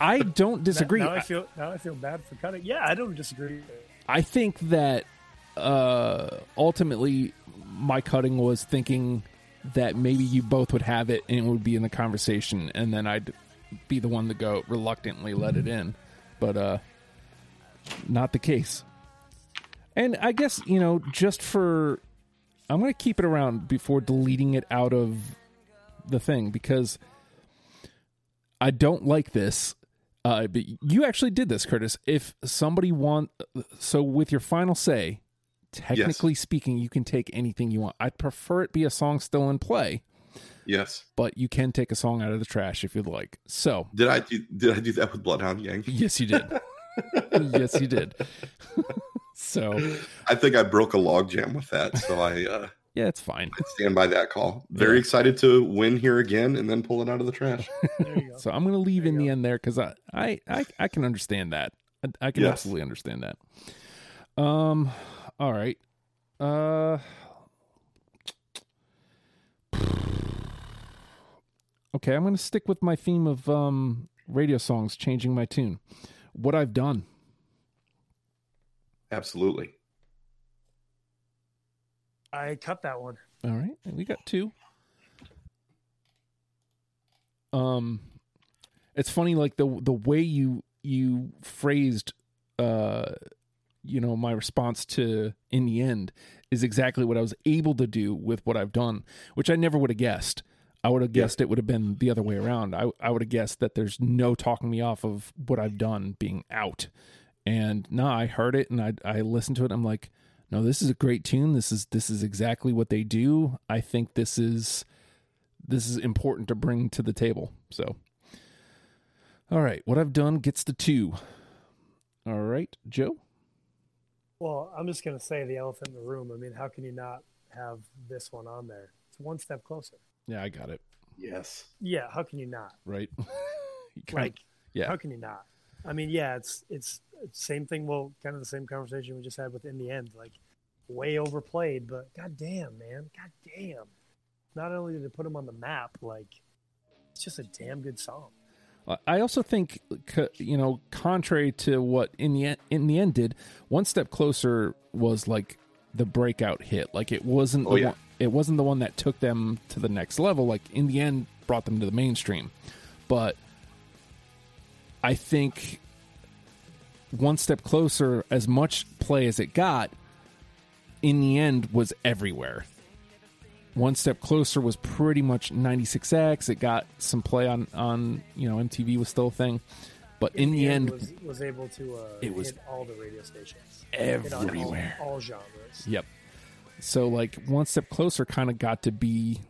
[SPEAKER 1] I don't disagree.
[SPEAKER 2] Now I feel now I feel bad for cutting. Yeah, I don't disagree.
[SPEAKER 1] I think that uh, ultimately my cutting was thinking that maybe you both would have it and it would be in the conversation, and then I'd be the one to go reluctantly let it in, but uh, not the case. And I guess you know, just for I'm going to keep it around before deleting it out of the thing because I don't like this. Uh, but you actually did this, Curtis. If somebody want, so with your final say, technically speaking, you can take anything you want. I'd prefer it be a song still in play,
[SPEAKER 3] Yes.
[SPEAKER 1] but you can take a song out of the trash if you'd like. So,
[SPEAKER 3] Did I do? Did I do that with Bloodhound Gang?
[SPEAKER 1] yes, you did. yes, you did. so,
[SPEAKER 3] I think I broke a log jam with that, so I uh,
[SPEAKER 1] yeah, it's fine.
[SPEAKER 3] I stand by that call. Very
[SPEAKER 1] Yeah.
[SPEAKER 3] excited to win here again and then pull it out of the trash.
[SPEAKER 2] There you go.
[SPEAKER 1] So I'm going to leave
[SPEAKER 2] There
[SPEAKER 1] in the
[SPEAKER 2] go.
[SPEAKER 1] end there because I, I, I, I can understand that. I, I can
[SPEAKER 3] Yes.
[SPEAKER 1] absolutely understand that. Um, all right. Uh, okay, I'm going to stick with my theme of um radio songs changing my tune. What I've done.
[SPEAKER 3] Absolutely.
[SPEAKER 2] I cut that one.
[SPEAKER 1] All right, we got two. Um, it's funny, like the the way you you phrased, uh, you know, my response to in the end is exactly what I was able to do with what I've done, which I never would have guessed. I would have
[SPEAKER 3] Yeah.
[SPEAKER 1] guessed it would have been the other way around. I I would have guessed that there's no talking me off of what I've done being out, and no, I heard it and I I listened to it. I'm like, no, this is a great tune. This is this is exactly what they do. I think this is this is important to bring to the table. So, all right, what I've done gets the two. All right, Joe.
[SPEAKER 2] Well, I'm just gonna say the elephant in the room. I mean, how can you not have this one on there? It's one step closer.
[SPEAKER 1] Yeah, I got it
[SPEAKER 3] Yes.
[SPEAKER 2] Yeah, how can you not?
[SPEAKER 1] right. You kinda-
[SPEAKER 2] Like,
[SPEAKER 1] yeah.
[SPEAKER 2] how can you not? I mean, yeah, it's it's it's same thing. Well, kind of the same conversation we just had with in the end. Like, way overplayed, but goddamn, man, goddamn. Not only did it put him on the map, like, it's just a damn good song.
[SPEAKER 1] I also think, you know, contrary to what in the end, in the end did, one step closer was like the breakout hit. Like it wasn't
[SPEAKER 3] Oh,
[SPEAKER 1] the
[SPEAKER 3] yeah.
[SPEAKER 1] one, it wasn't the one that took them to the next level. Like in the end, brought them to the mainstream. But I think one step closer, as much play as it got, in the end was everywhere. One Step Closer was pretty much 96X. It got some play on on you know MTV was still a thing, but in, the, end,
[SPEAKER 2] was was able to uh,
[SPEAKER 1] it was
[SPEAKER 2] hit all the radio stations, on all-
[SPEAKER 1] everywhere.
[SPEAKER 2] all, genres.
[SPEAKER 1] Yep. So like One Step Closer kind of got to be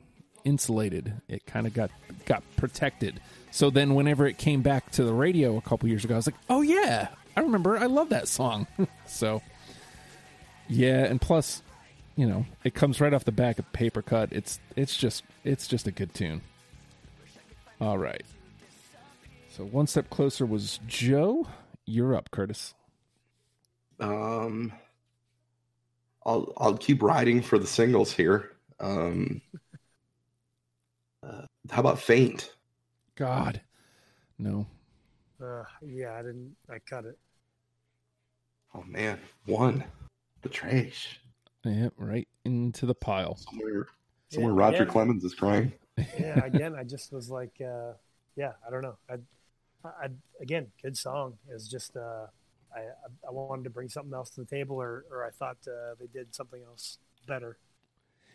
[SPEAKER 1] insulated. It kind of got got protected. So then whenever it came back to the radio a couple years ago, I was like, "Oh yeah, I remember. I love that song." so yeah, and plus, you know, it comes right off the back of Paper Cut. It's it's just it's just a good tune. All right. So One Step Closer was Joe. You're up, Curtis.
[SPEAKER 3] Um, I'll I'll keep riding for the singles here. Um, uh, how about Faint?
[SPEAKER 1] God. No.
[SPEAKER 2] Uh, yeah, I didn't. I cut it.
[SPEAKER 3] Oh man, one, the trash.
[SPEAKER 1] Yeah, right into the pile.
[SPEAKER 3] Somewhere, somewhere
[SPEAKER 2] Yeah,
[SPEAKER 3] Roger
[SPEAKER 2] again-
[SPEAKER 3] Clemens is crying.
[SPEAKER 2] Yeah, again, I just was like, uh, yeah, I don't know. I, I, again, good song. It's just, uh, I, I wanted to bring something else to the table, or, or I thought uh, they did something else better.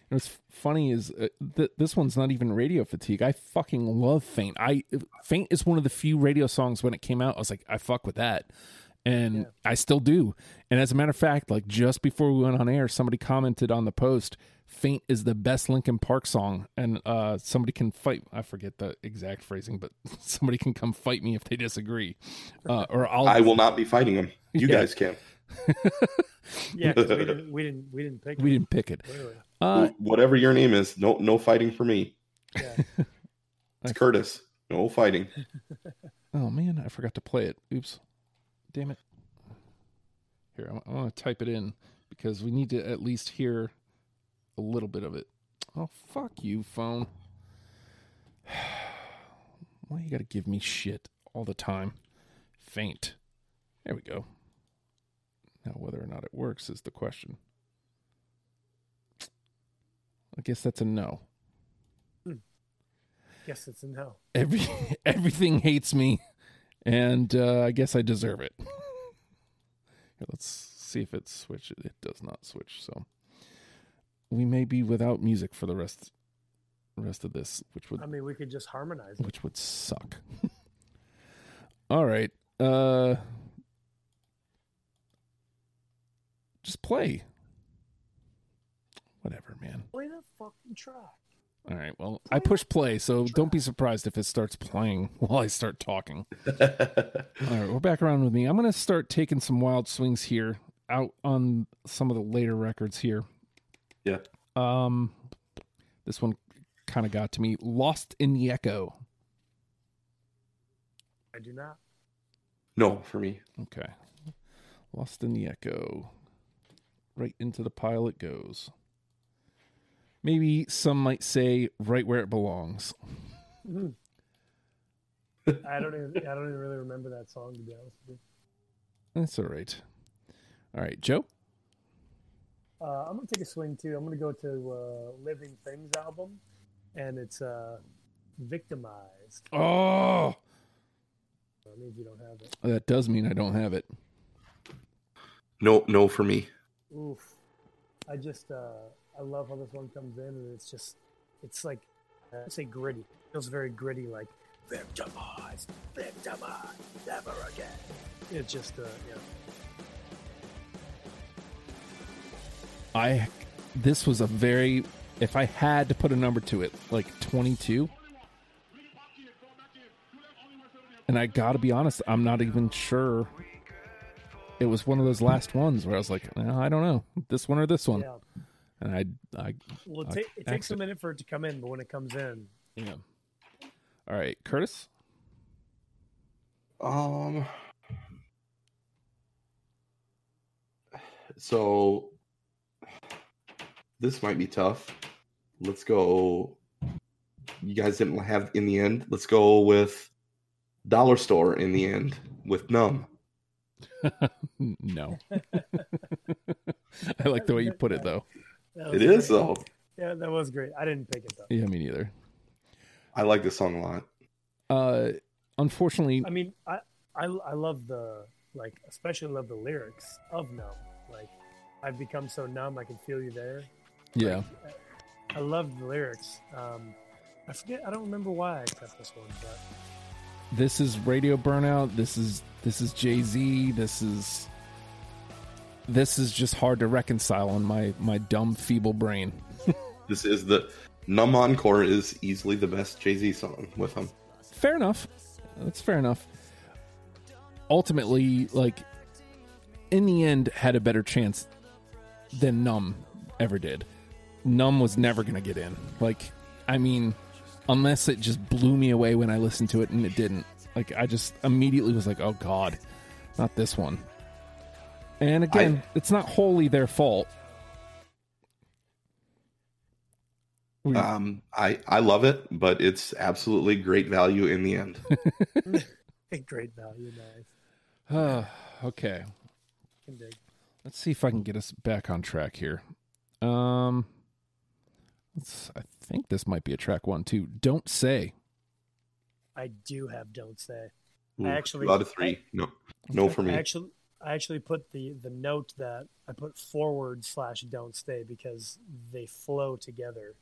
[SPEAKER 1] And what's funny is uh, th- this one's not even radio fatigue. I fucking love Faint. I Faint is one of the few radio songs when it came out. I was like, I fuck with that, and
[SPEAKER 2] Yeah.
[SPEAKER 1] I still do. And as a matter of fact, like just before we went on air, somebody commented on the post, "Faint is the best Linkin Park song," and uh, somebody can fight. I forget the exact phrasing, but somebody can come fight me if they disagree, uh, or I'll.
[SPEAKER 3] I will not be fighting them. You
[SPEAKER 1] Yeah.
[SPEAKER 3] guys can.
[SPEAKER 2] Yeah, 'cause we didn't, we didn't, we didn't pick.
[SPEAKER 1] we
[SPEAKER 2] it.
[SPEAKER 1] didn't pick it. Uh,
[SPEAKER 3] Whatever your name is, no no fighting for me.
[SPEAKER 2] Yeah.
[SPEAKER 3] It's Curtis. No fighting.
[SPEAKER 1] Oh man, I forgot to play it. Oops. Damn it. Here, I, I want to type it in because we need to at least hear a little bit of it. Oh, fuck you, phone. Why you got to give me shit all the time? Faint. There we go. Now, whether or not it works is the question. I guess that's a no. Hmm.
[SPEAKER 2] Guess it's a no.
[SPEAKER 1] Every everything hates me, and uh, I guess I deserve it. Here, let's see if it switches. It does not switch, so we may be without music for the rest rest of this, which would
[SPEAKER 2] I mean, we could just harmonize it.
[SPEAKER 1] which would suck. All right. Uh just play. Whatever, man.
[SPEAKER 2] Play the fucking track.
[SPEAKER 1] All right. Well, I push play, so don't be surprised if it starts playing while I start talking. All right, we're back around with me. I'm going to start taking some wild swings here out on some of the later records here.
[SPEAKER 3] Yeah.
[SPEAKER 1] Um this one kind of got to me. Lost in the Echo.
[SPEAKER 2] I do not.
[SPEAKER 3] no, for me.
[SPEAKER 1] Okay. Lost in the Echo. Right into the pile it goes. Maybe some might say right where it belongs.
[SPEAKER 2] I don't even. I don't even really remember that song to be honest with you.
[SPEAKER 1] That's all right. All right, Joe.
[SPEAKER 2] Uh, I'm gonna take a swing too. I'm gonna go to uh, Living Things album, and it's uh, Victimized.
[SPEAKER 1] Oh,
[SPEAKER 2] That means you don't have it.
[SPEAKER 1] that does mean I don't have it.
[SPEAKER 3] No, no for me.
[SPEAKER 2] Oof. I just uh, I love how this one comes in, and it's just it's like I say gritty. It feels very gritty, like victimized, victimized, never again. It's just uh, yeah.
[SPEAKER 1] I this was a very if I had to put a number to it, like 22. And I got to be honest, I'm not even sure it was one of those last ones where I was like, "No, I don't know, this one or this one.
[SPEAKER 2] yeah.
[SPEAKER 1] And I I
[SPEAKER 2] Well, it, ta- it takes a minute for it to come in, but when it comes in,
[SPEAKER 1] yeah. All right, Curtis.
[SPEAKER 3] Um. So this might be tough. Let's go. You guys didn't have in the end. Let's go with Dollar Store in the end with Numb.
[SPEAKER 1] No. I like the way you put it though.
[SPEAKER 2] That
[SPEAKER 3] It
[SPEAKER 2] was
[SPEAKER 3] is
[SPEAKER 2] great.
[SPEAKER 3] though.
[SPEAKER 2] Yeah, that was great. I didn't pick it though.
[SPEAKER 1] Yeah, me neither.
[SPEAKER 3] I like this song a lot.
[SPEAKER 1] Uh unfortunately
[SPEAKER 2] I mean, I, I I love the like, especially love the lyrics of "Numb." Like, I've become so numb, I can feel you there.
[SPEAKER 1] yeah.
[SPEAKER 2] I love the lyrics. Um, I forget. I don't remember why I kept this one, but
[SPEAKER 1] This is Radio Burnout. This is this is Jay-Z. This is this is just hard to reconcile on my my dumb feeble brain.
[SPEAKER 3] This is the Numb Encore is easily the best Jay Z song with him.
[SPEAKER 1] Fair enough. That's fair enough. Ultimately, like in the end had a better chance than Numb ever did. Numb was never going to get in. Like I mean, unless it just blew me away when I listened to it and it didn't. Like I just immediately was like, "Oh god, not this one." And again, it's not wholly their fault. We-
[SPEAKER 3] Um, I I love it, but it's absolutely great value in the end.
[SPEAKER 2] great value. Nice.
[SPEAKER 1] Uh, okay. Let's see if I can get us back on track here. Um, let's, I think this might be a track one too. Don't say.
[SPEAKER 2] I do have "Don't Stay."
[SPEAKER 3] Ooh,
[SPEAKER 2] actually-
[SPEAKER 3] A lot of three. No, no for
[SPEAKER 2] I
[SPEAKER 3] me.
[SPEAKER 2] actually, I actually put the the note that I put forward slash "Don't Stay" because they flow together.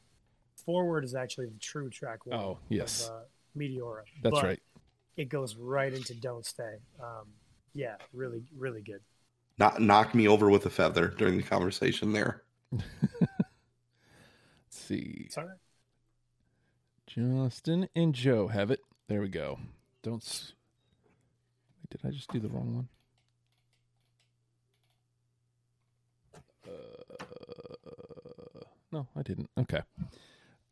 [SPEAKER 2] Forward is actually the true track one.
[SPEAKER 1] Oh, yes.
[SPEAKER 2] Of, uh, Meteora.
[SPEAKER 1] That's
[SPEAKER 2] But
[SPEAKER 1] right.
[SPEAKER 2] It goes right into "Don't Stay." Um, yeah, really, really good.
[SPEAKER 3] Not knock me over with a feather during the conversation there.
[SPEAKER 1] Let's see.
[SPEAKER 2] Sorry.
[SPEAKER 1] Justin and Joe have it. There we go. Don't. s- Wait, did I just do the wrong one? No, I didn't. Okay.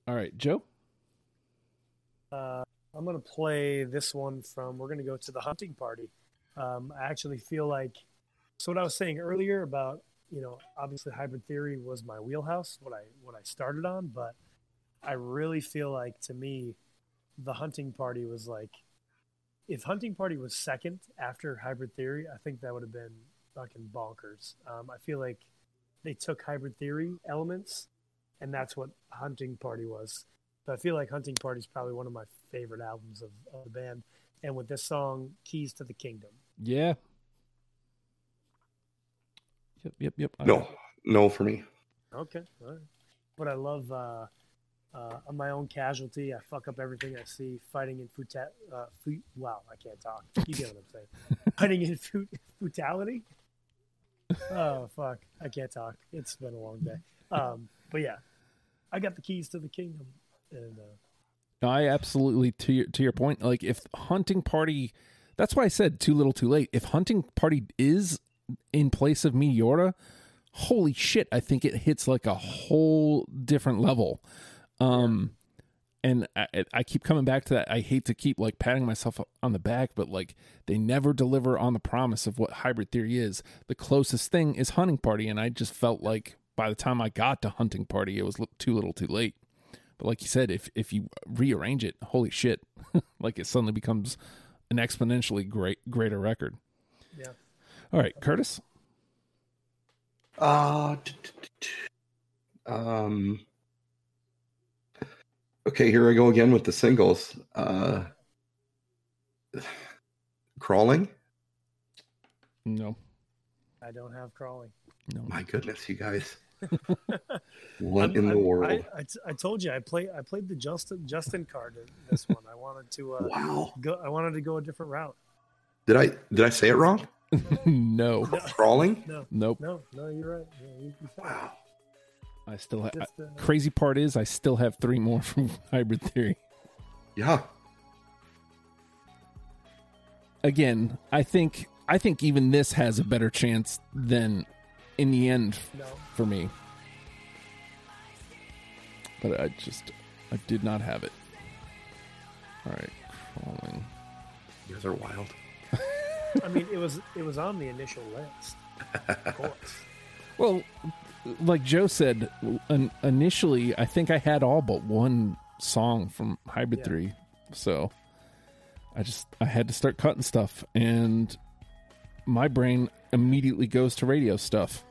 [SPEAKER 1] All right, Joe.
[SPEAKER 2] Uh, I'm gonna play this one from. We're gonna go to the hunting party. Um, I actually feel like so. What I was saying earlier about you know, obviously hybrid theory was my wheelhouse, what I what I started on, but I really feel like to me, the hunting party was like, if hunting party was second after hybrid theory, I think that would have been fucking bonkers. Um, I feel like they took hybrid theory elements, and that's what hunting party was. So I feel like Hunting Party is probably one of my favorite albums of, of the band. And with this song, Keys to the Kingdom.
[SPEAKER 1] Yeah. Yep, yep, yep.
[SPEAKER 3] No, no for me.
[SPEAKER 2] Okay. All right. But I love uh, Uh, I'm my own casualty. I fuck up everything I see. Fighting in futa- uh, fu- wow, I can't talk. You get what I'm saying. Fighting in fut- futality. Oh fuck, I can't talk. It's been a long day. Um, but yeah, I got the keys to the kingdom, and uh,
[SPEAKER 1] I absolutely to your to your point. Like if hunting party, that's why I said too little, too late. If hunting party is in place of Meteora, holy shit! I think it hits like a whole different level. Um, and I, I keep coming back to that. I hate to keep like patting myself on the back, but like they never deliver on the promise of what hybrid theory is. The closest thing is hunting party, and I just felt like by the time I got to hunting party, it was too little, too late. But like you said, if if you rearrange it, holy shit, like it suddenly becomes an exponentially great greater record.
[SPEAKER 2] yeah.
[SPEAKER 1] All right, Curtis.
[SPEAKER 3] Uh, t- t- t- t- um. Okay, here I go again with the singles. Uh, crawling.
[SPEAKER 1] No,
[SPEAKER 2] I don't have crawling.
[SPEAKER 1] no.
[SPEAKER 3] My goodness, you guys. what
[SPEAKER 2] I'm-
[SPEAKER 3] in the
[SPEAKER 2] I'm-
[SPEAKER 3] world?
[SPEAKER 2] I, I, t- I told you I play I played the Justin Justin card in this one. I wanted to uh,
[SPEAKER 3] wow.
[SPEAKER 2] go. I wanted to go a different route.
[SPEAKER 3] Did I did I say it wrong?
[SPEAKER 1] no,
[SPEAKER 3] Crawling.
[SPEAKER 2] No,
[SPEAKER 1] nope.
[SPEAKER 2] no, no. You're right. Yeah, you, you.
[SPEAKER 3] Wow.
[SPEAKER 1] I still have.
[SPEAKER 2] Just, uh,
[SPEAKER 1] Crazy part is, I still have three more from Hybrid Theory.
[SPEAKER 3] Yeah.
[SPEAKER 1] Again, I think I think even this has a better chance than in the end
[SPEAKER 2] no.
[SPEAKER 1] for me. But I just I did not have it. All right, crawling.
[SPEAKER 3] You guys are wild.
[SPEAKER 2] I mean, it was it was on the initial list. Of course.
[SPEAKER 1] Well, like Joe said, in, initially I think I had all but one song from Hybrid
[SPEAKER 2] Yeah.
[SPEAKER 1] Theory. So I just I had to start cutting stuff and my brain immediately goes to radio stuff.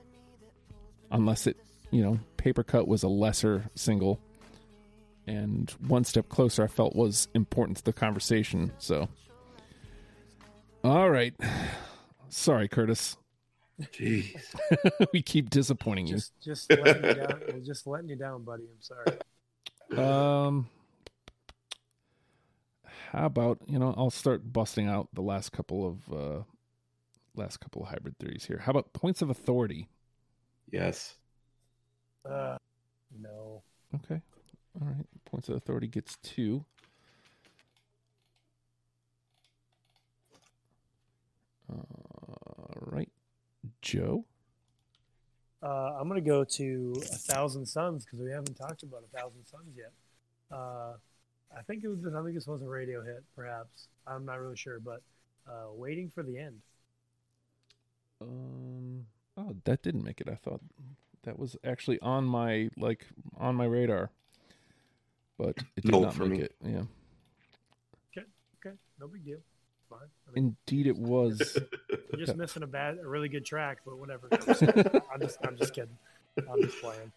[SPEAKER 1] Unless it, you know, Paper Cut was a lesser single and One Step Closer I felt was important to the conversation. So All right. Sorry, Curtis.
[SPEAKER 3] Jeez.
[SPEAKER 1] we keep disappointing you.
[SPEAKER 2] Just just letting you down. Just letting you down, buddy. I'm sorry.
[SPEAKER 1] Um, how about you know I'll start busting out the last couple of uh last couple of hybrid theories here. How about points of authority?
[SPEAKER 3] Yes.
[SPEAKER 2] Uh, no.
[SPEAKER 1] Okay, all right. Points of authority gets two. All right, Joe.
[SPEAKER 2] Uh, I'm gonna go to a thousand suns because we haven't talked about a thousand suns yet. Uh, I think it was. I think this was a radio hit, perhaps. I'm not really sure, but uh, waiting for the end.
[SPEAKER 1] Um. Oh, that didn't make it. I thought that was actually on my like on my radar, but it did
[SPEAKER 3] No,
[SPEAKER 1] not
[SPEAKER 3] for
[SPEAKER 1] make
[SPEAKER 3] me.
[SPEAKER 1] it. Yeah.
[SPEAKER 2] Okay, okay, no big deal. Fine. I mean,
[SPEAKER 1] Indeed, it was.
[SPEAKER 2] you're just missing a bad, a really good track, but whatever. I'm just, I'm just kidding. I'm just playing.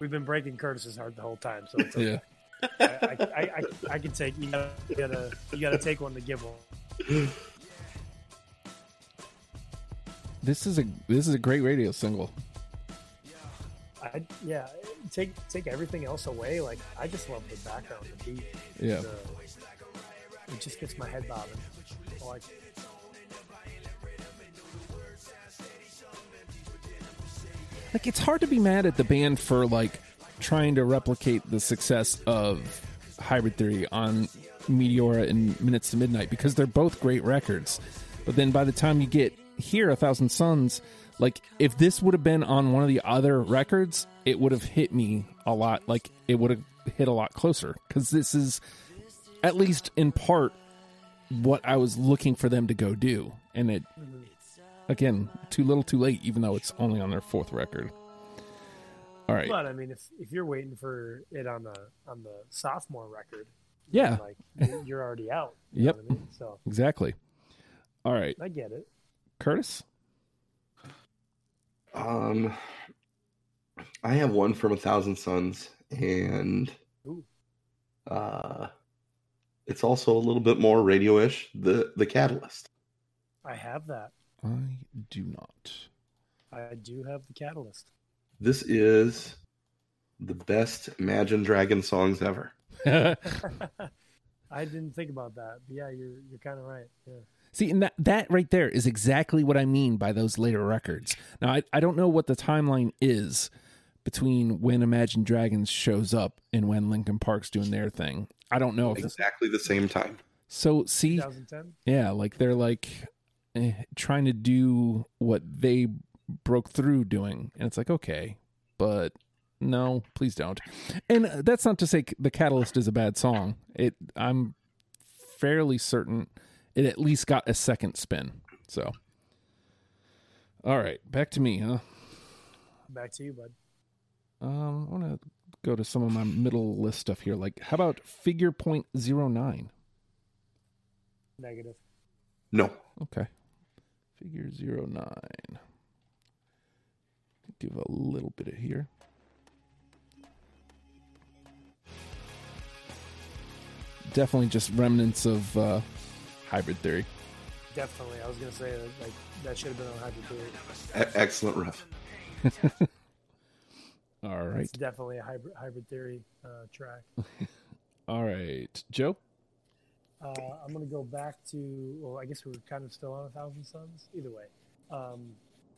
[SPEAKER 2] We've been breaking Curtis's heart the whole time, so it's okay.
[SPEAKER 1] yeah.
[SPEAKER 2] I, I, I, I, I can take. You gotta, you gotta, you gotta take one to give one.
[SPEAKER 1] This is a this is a great radio single.
[SPEAKER 2] I, yeah, take take everything else away. Like I just love the background, the beat.
[SPEAKER 1] Yeah.
[SPEAKER 2] The, it just gets my head bobbing. I like it.
[SPEAKER 1] Like it's hard to be mad at the band for like trying to replicate the success of Hybrid Theory on Meteora and Minutes to Midnight because they're both great records. But then by the time you get here, A Thousand Suns, like if this would have been on one of the other records, it would have hit me a lot. Like it would have hit a lot closer because this is at least in part what I was looking for them to go do, and it again too little, too late. Even though it's only on their fourth record. All right,
[SPEAKER 2] But I mean, if if you're waiting for it on the on the sophomore record,
[SPEAKER 1] yeah,
[SPEAKER 2] like you- you're already out. You
[SPEAKER 1] Yep.
[SPEAKER 2] know what I mean? So
[SPEAKER 1] exactly. All right,
[SPEAKER 2] I get it.
[SPEAKER 1] Curtis.
[SPEAKER 3] Um, I have one from A Thousand Suns, and
[SPEAKER 2] Ooh.
[SPEAKER 3] uh, it's also a little bit more radio-ish. The the Catalyst.
[SPEAKER 2] I have that.
[SPEAKER 1] I do not.
[SPEAKER 2] I do have the catalyst.
[SPEAKER 3] This is the best Imagine Dragon songs ever.
[SPEAKER 2] I didn't think about that. But yeah, you're you're kind of right. Yeah.
[SPEAKER 1] See, and that, that right there is exactly what I mean by those later records. Now, I, I don't know what the timeline is between when Imagine Dragons shows up and when Linkin Park's doing their thing. I don't know if
[SPEAKER 3] Exactly the same time.
[SPEAKER 1] so. See,
[SPEAKER 2] 2010.
[SPEAKER 1] yeah, like they're like eh, trying to do what they broke through doing, and it's like okay, but no, please don't. And that's not to say the Catalyst is a bad song. It, I'm fairly certain it at least got a second spin. So, all right, back to me, huh?
[SPEAKER 2] Back to you, bud.
[SPEAKER 1] Um, I want to go to some of my middle list stuff here. Like, how about figure point zero nine?
[SPEAKER 2] Negative.
[SPEAKER 3] No.
[SPEAKER 1] Okay, figure zero nine. Give a little bit of here. Definitely just remnants of uh, hybrid theory.
[SPEAKER 2] Definitely. I was gonna say that, like that should have been on Hybrid Theory.
[SPEAKER 3] E- excellent riff.
[SPEAKER 1] All right,
[SPEAKER 2] It's definitely a hybrid hybrid theory uh, track.
[SPEAKER 1] all right, Joe.
[SPEAKER 2] Uh, I'm gonna go back to. Well, I guess we are kind of still on a Thousand Suns. Either way, um,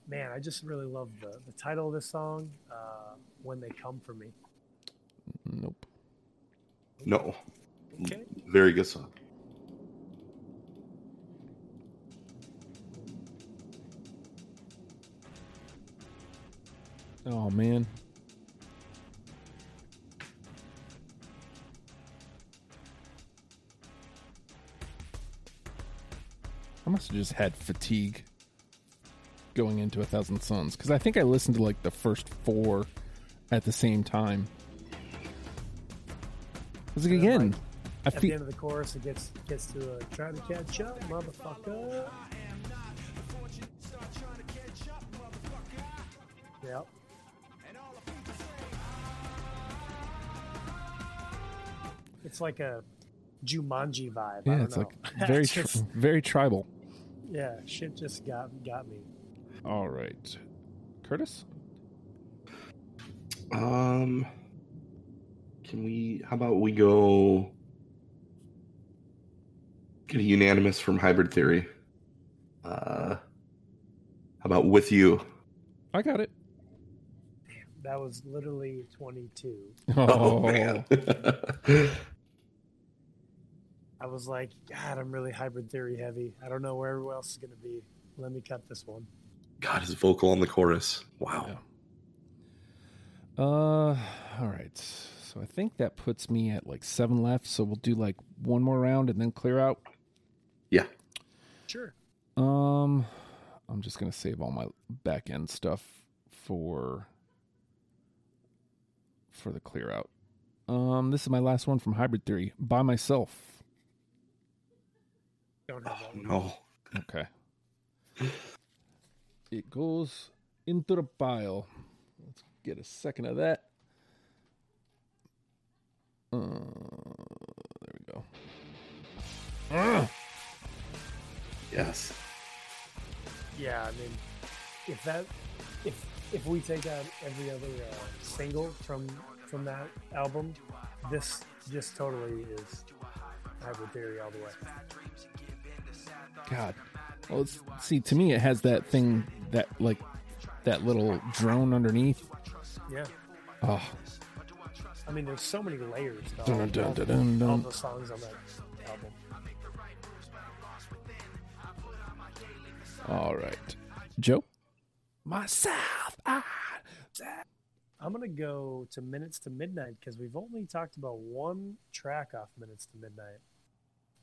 [SPEAKER 2] man, I just really love the the title of this song. Uh, when they come for me.
[SPEAKER 1] Nope.
[SPEAKER 3] No.
[SPEAKER 2] Okay.
[SPEAKER 3] Very good song.
[SPEAKER 1] Oh man. I must have just had fatigue going into a thousand suns because I think I listened to like the first four at the same time. Because like,
[SPEAKER 2] And then,
[SPEAKER 1] again,
[SPEAKER 2] like,
[SPEAKER 1] I
[SPEAKER 2] At the end of the chorus, it gets gets to uh, try to catch up, motherfucker. Yep. It's like a Jumanji vibe. I
[SPEAKER 1] yeah,
[SPEAKER 2] don't
[SPEAKER 1] it's
[SPEAKER 2] know.
[SPEAKER 1] like very tri- very tribal.
[SPEAKER 2] yeah, shit just got got me.
[SPEAKER 1] All right, Curtis.
[SPEAKER 3] Um, can we? How about we go? Get a unanimous from Hybrid Theory. Uh, how about with you?
[SPEAKER 1] I got it.
[SPEAKER 2] That was literally 22.
[SPEAKER 3] Oh, man.
[SPEAKER 2] I was like, God, I'm really hybrid theory heavy. I don't know where everyone else is going to be. Let me cut this one.
[SPEAKER 3] God, his vocal on the chorus. Wow.
[SPEAKER 1] Yeah. Uh, all right. So I think that puts me at like seven left. So we'll do like one more round and then clear out.
[SPEAKER 3] Yeah.
[SPEAKER 2] Sure.
[SPEAKER 1] Um, I'm just gonna save all my back end stuff for for the clear out. Um, this is my last one from Hybrid Theory by myself.
[SPEAKER 2] Don't have
[SPEAKER 3] Oh, no.
[SPEAKER 1] Okay. It goes into the pile. Let's get a second of that. Uh, there we go. Ah!
[SPEAKER 3] Yes.
[SPEAKER 2] Yeah, I mean, if that, if if we take out every other uh, single from from that album, this this totally is hybrid theory all the way.
[SPEAKER 1] God. Well, it's, see, to me, it has that thing that like that little drone underneath.
[SPEAKER 2] Yeah.
[SPEAKER 1] Oh,
[SPEAKER 2] I mean, there's so many layers. All,
[SPEAKER 1] Dun, dun, dun, dun,
[SPEAKER 2] all the songs on that album.
[SPEAKER 1] all right, Joe. Myself. Ah.
[SPEAKER 2] I'm gonna go to Minutes to Midnight because we've only talked about one track off Minutes to Midnight,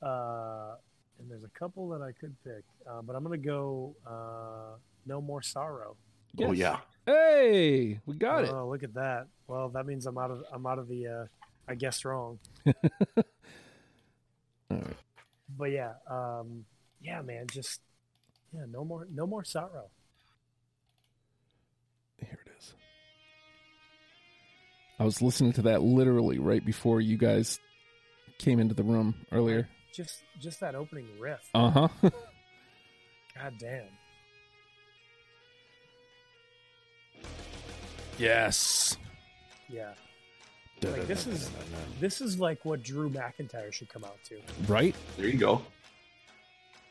[SPEAKER 2] uh, and there's a couple that I could pick, uh, but I'm gonna go uh, No More Sorrow.
[SPEAKER 3] Oh yeah.
[SPEAKER 1] Hey, we got it.
[SPEAKER 2] Oh, look at that! Well, that means I'm out of I'm out of the uh, I guessed wrong.
[SPEAKER 1] All right.
[SPEAKER 2] But yeah, um, yeah, man, just yeah, no more no more sorrow.
[SPEAKER 1] Here it is. I was listening to that literally right before you guys came into the room earlier.
[SPEAKER 2] Just just that opening riff.
[SPEAKER 1] Uh huh.
[SPEAKER 2] God damn.
[SPEAKER 1] yes.
[SPEAKER 2] Yeah. Like, this is this is like what Drew McIntyre should come out to.
[SPEAKER 1] right.
[SPEAKER 3] There you go.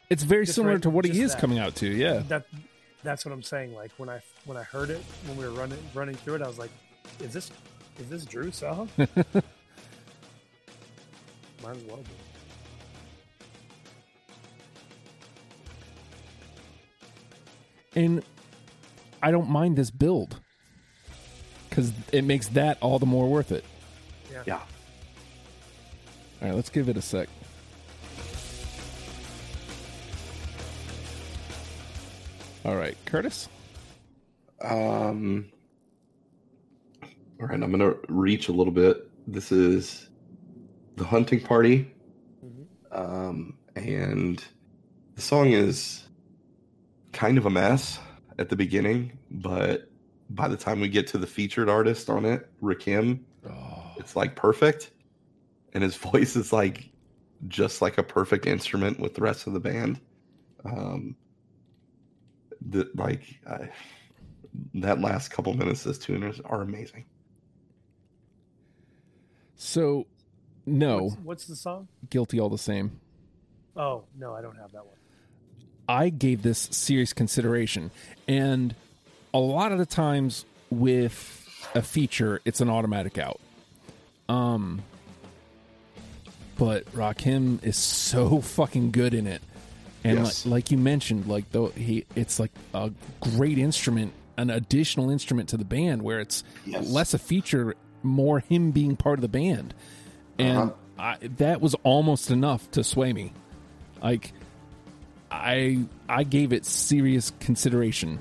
[SPEAKER 1] It's very
[SPEAKER 2] Just
[SPEAKER 1] similar
[SPEAKER 2] right-
[SPEAKER 1] to what he is
[SPEAKER 2] that.
[SPEAKER 1] coming out to. Yeah.
[SPEAKER 2] That that's what I'm saying. Like when I when I heard it when we were running running through it, I was like, "Is this is this Drew song?" Might as well be.
[SPEAKER 1] And I don't mind this build because it makes that all the more worth it.
[SPEAKER 3] Yeah.
[SPEAKER 1] All right, let's give it a sec. All right, Curtis.
[SPEAKER 3] Um. All right, I'm gonna reach a little bit. This is the hunting party,
[SPEAKER 2] Mhm.
[SPEAKER 3] um, and the song is kind of a mess at the beginning, but by the time we get to the featured artist on it, Rakim,
[SPEAKER 1] Oh,
[SPEAKER 3] it's like perfect, and his voice is like just like a perfect instrument with the rest of the band. Um, the like I, that last couple minutes, this tune is are amazing.
[SPEAKER 1] so no,
[SPEAKER 2] What's, what's the song?
[SPEAKER 1] guilty all the same.
[SPEAKER 2] Oh no, I don't have that one.
[SPEAKER 1] I gave this serious consideration. And a lot of the times with a feature, it's an automatic out. Um but Rakim is so fucking good in it. And
[SPEAKER 3] Yes.
[SPEAKER 1] like, like you mentioned, like though he it's like a great instrument, an additional instrument to the band where it's
[SPEAKER 3] Yes.
[SPEAKER 1] less a feature, more him being part of the band. And
[SPEAKER 3] Uh-huh.
[SPEAKER 1] I, that was almost enough to sway me. Like I I gave it serious consideration.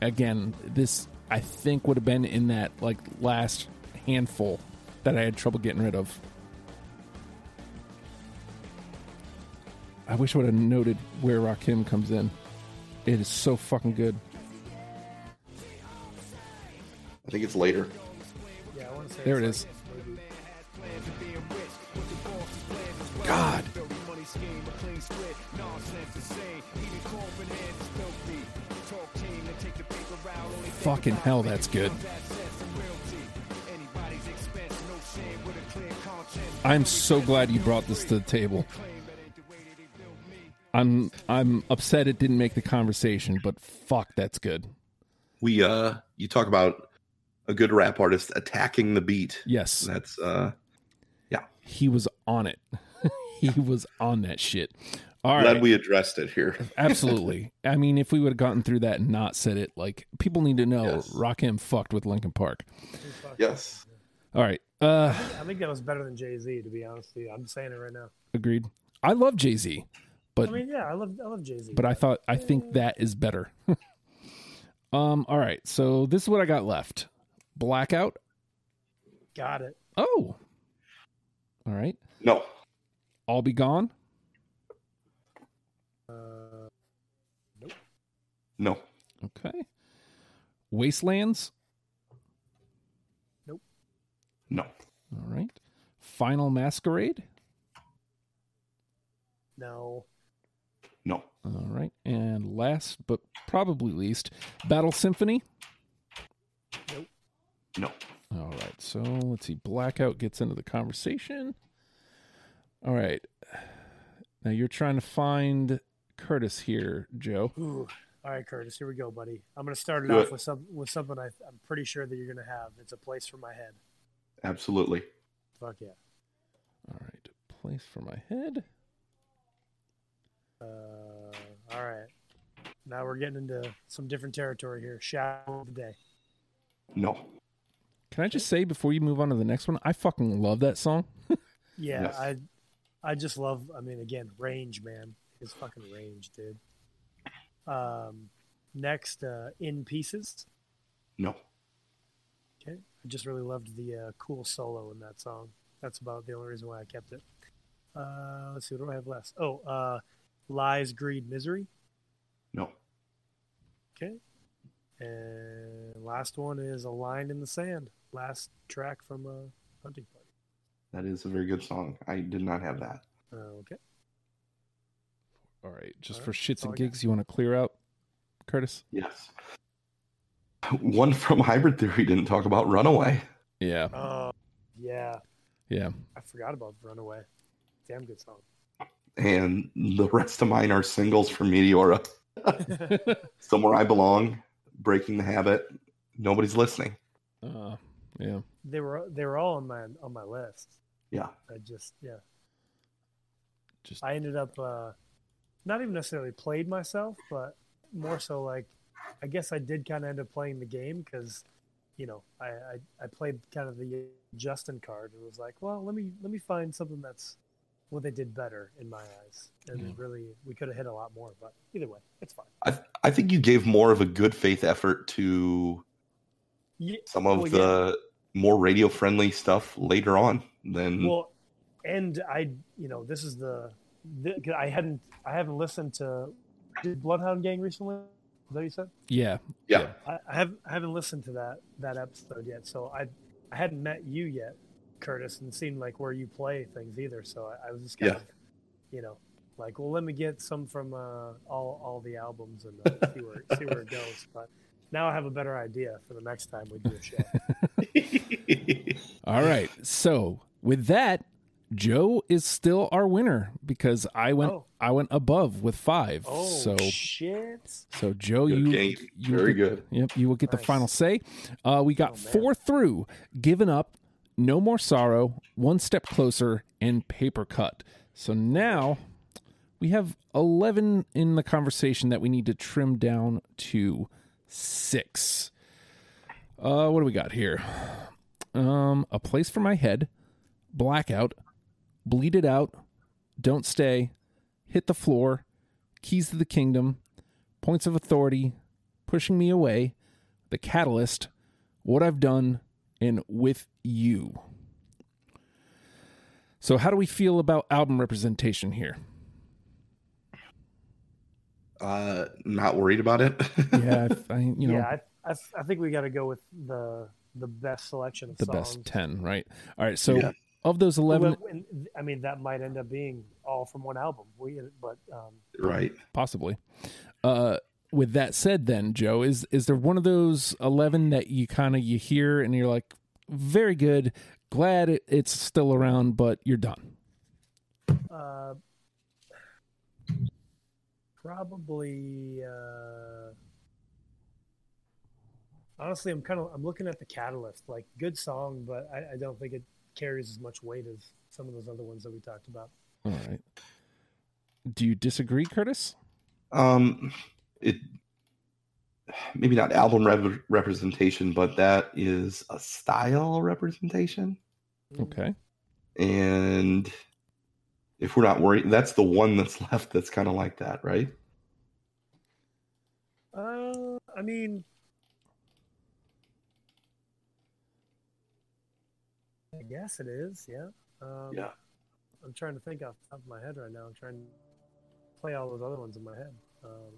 [SPEAKER 1] Again, this I think would have been in that like last handful that I had trouble getting rid of. I wish I would have noted where Rakim comes in. It is so fucking good.
[SPEAKER 3] I think it's later.
[SPEAKER 2] Yeah, I want to say
[SPEAKER 1] There
[SPEAKER 2] it's
[SPEAKER 1] it
[SPEAKER 2] like maybe-
[SPEAKER 1] God. Fucking hell, that's good. I'm so glad you brought this to the table. I'm I'm upset it didn't make the conversation, but fuck, that's good.
[SPEAKER 3] We uh, you talk about a good rap artist attacking the beat.
[SPEAKER 1] Yes,
[SPEAKER 3] That's uh, yeah.
[SPEAKER 1] he was on it. he was on that shit. All
[SPEAKER 3] glad
[SPEAKER 1] right,
[SPEAKER 3] we addressed it here.
[SPEAKER 1] absolutely. I mean, if we would have gotten through that and not said it, like people need to know,
[SPEAKER 3] Yes.
[SPEAKER 1] Rakim fucked with Linkin Park.
[SPEAKER 3] Yes.
[SPEAKER 1] All right, uh,
[SPEAKER 2] I think that was better than Jay Z. To be honest with you, I'm saying it right now.
[SPEAKER 1] agreed. I love Jay Z, but
[SPEAKER 2] I mean, yeah, I love I love Jay Z.
[SPEAKER 1] but I thought I think that is better. um. All right. So this is what I got left. Blackout.
[SPEAKER 2] got it.
[SPEAKER 1] Oh. All right.
[SPEAKER 3] No.
[SPEAKER 1] I'll be gone.
[SPEAKER 2] Uh,
[SPEAKER 3] No.
[SPEAKER 1] Okay. Wastelands. Nope.
[SPEAKER 3] No.
[SPEAKER 1] All right. Final Masquerade.
[SPEAKER 2] no,
[SPEAKER 3] No.
[SPEAKER 1] All right. And last but probably least, Battle Symphony. Nope.
[SPEAKER 3] No.
[SPEAKER 1] All right. So let's see. Blackout gets into the conversation. All right. Now you're trying to find Curtis here, Joe.
[SPEAKER 2] Ooh. All right, Curtis. Here we go, buddy. I'm going to start it
[SPEAKER 3] Do
[SPEAKER 2] off
[SPEAKER 3] it.
[SPEAKER 2] with some with something I, I'm pretty sure that you're going to have. It's a place for my head.
[SPEAKER 3] Absolutely.
[SPEAKER 2] Fuck yeah.
[SPEAKER 1] All right. Place for my head.
[SPEAKER 2] Uh, all right. Now we're getting into some different territory here. Shadow of the day.
[SPEAKER 3] No.
[SPEAKER 1] Can I just say before you move on to the next one, I fucking love that song.
[SPEAKER 2] Yeah,
[SPEAKER 3] Yes.
[SPEAKER 2] I I just love. I mean, again, range, man. His fucking range, dude. Um, next, uh, in pieces.
[SPEAKER 3] No.
[SPEAKER 2] Okay, I just really loved the uh, cool solo in that song. That's about the only reason why I kept it. Uh, let's see, what do I have left? Oh, uh, lies, greed, misery.
[SPEAKER 3] No.
[SPEAKER 2] Okay, and last one is a line in the sand. Last track from uh, Hunting Party.
[SPEAKER 3] That is a very good song. I did not have that.
[SPEAKER 2] Okay.
[SPEAKER 1] All right. Just
[SPEAKER 2] All
[SPEAKER 1] for shits and gigs, you want to clear out, Curtis?
[SPEAKER 3] Yes. One from Hybrid Theory didn't talk about Runaway.
[SPEAKER 1] Yeah.
[SPEAKER 2] Oh, yeah.
[SPEAKER 1] Yeah.
[SPEAKER 2] I forgot about Runaway. Damn good song.
[SPEAKER 3] And the rest of mine are singles from Meteora. Somewhere I belong, breaking the habit. Nobody's listening.
[SPEAKER 1] Uh, yeah.
[SPEAKER 2] they were they were all on my on my list.
[SPEAKER 3] Yeah.
[SPEAKER 2] I just yeah.
[SPEAKER 1] Just
[SPEAKER 2] I ended up uh, not even necessarily played myself, but more so like I guess I did kind of end up playing the game because you know I, I I played kind of the Justin card and was like, well, let me let me find something that's what they did better in my eyes, and
[SPEAKER 1] Yeah.
[SPEAKER 2] Hmm. really we could have hit a lot more, but either way, it's fine.
[SPEAKER 3] I I think you gave more of a good faith effort to
[SPEAKER 2] Yeah,
[SPEAKER 3] some of
[SPEAKER 2] Well,
[SPEAKER 3] the more radio friendly stuff later on than
[SPEAKER 2] Well, and I, you know, this is the, the 'cause I hadn't, I haven't listened to did Bloodhound Gang recently. Is that you said?
[SPEAKER 1] yeah.
[SPEAKER 3] yeah.
[SPEAKER 2] I, I haven't, I haven't listened to that that episode yet. So I, I hadn't met you yet, Curtis, and seen like where you play things either. So I, I was just kind
[SPEAKER 3] Yeah.
[SPEAKER 2] of, you know, like, well, let me get some from uh, all all the albums and uh, see where see where it goes. But now I have a better idea for the next time we do a show.
[SPEAKER 1] All right. So with that, Joe is still our winner because I went
[SPEAKER 2] Oh.
[SPEAKER 1] I went above with five.
[SPEAKER 2] Oh
[SPEAKER 1] so
[SPEAKER 2] shit!
[SPEAKER 1] so Joe,
[SPEAKER 3] Good
[SPEAKER 1] you
[SPEAKER 3] game.
[SPEAKER 1] you
[SPEAKER 3] Very
[SPEAKER 1] get-
[SPEAKER 3] good.
[SPEAKER 1] Yep, you will get the final say. Uh, we got
[SPEAKER 2] Oh, man.
[SPEAKER 1] four through, given up, no more sorrow, one step closer, and paper cut. So now we have eleven in the conversation that we need to trim down to six. Uh, what do we got here? Um, a place for my head, blackout, bleed it out, don't stay, hit the floor, keys to the kingdom, points of authority, pushing me away, the catalyst, what I've done, and with you. So, how do we feel about album representation here?
[SPEAKER 3] Uh, not worried about it.
[SPEAKER 1] Yeah, I, I, you know,
[SPEAKER 2] yeah, I, I, I think we got to go with the the best selection of
[SPEAKER 1] the
[SPEAKER 2] songs.
[SPEAKER 1] best 10, right? All right, so
[SPEAKER 3] Yeah.
[SPEAKER 1] Of those 11,
[SPEAKER 2] Well, I mean, that might end up being all from one album. We, but um,
[SPEAKER 3] right.
[SPEAKER 1] possibly. Uh, with that said, then Joe, is is there one of those eleven that you kind of you hear and you're like, very good, glad it, it's still around, but you're done.
[SPEAKER 2] uh, probably. Uh, honestly, I'm kind of I'm looking at the Catalyst, like good song, but I, I don't think it carries as much weight as some of those other ones that we talked about.
[SPEAKER 1] All right. Do you disagree, Curtis?
[SPEAKER 3] Um, it maybe not album rep- representation, but that is a style representation.
[SPEAKER 1] Okay.
[SPEAKER 3] And if we're not worried, that's the one that's left that's kind of like that, right?
[SPEAKER 2] Uh, I mean, guess it is. Yeah. Um,
[SPEAKER 3] Yeah.
[SPEAKER 2] I'm trying to think off the top of my head right now. I'm trying to play all those other ones in my head. Um,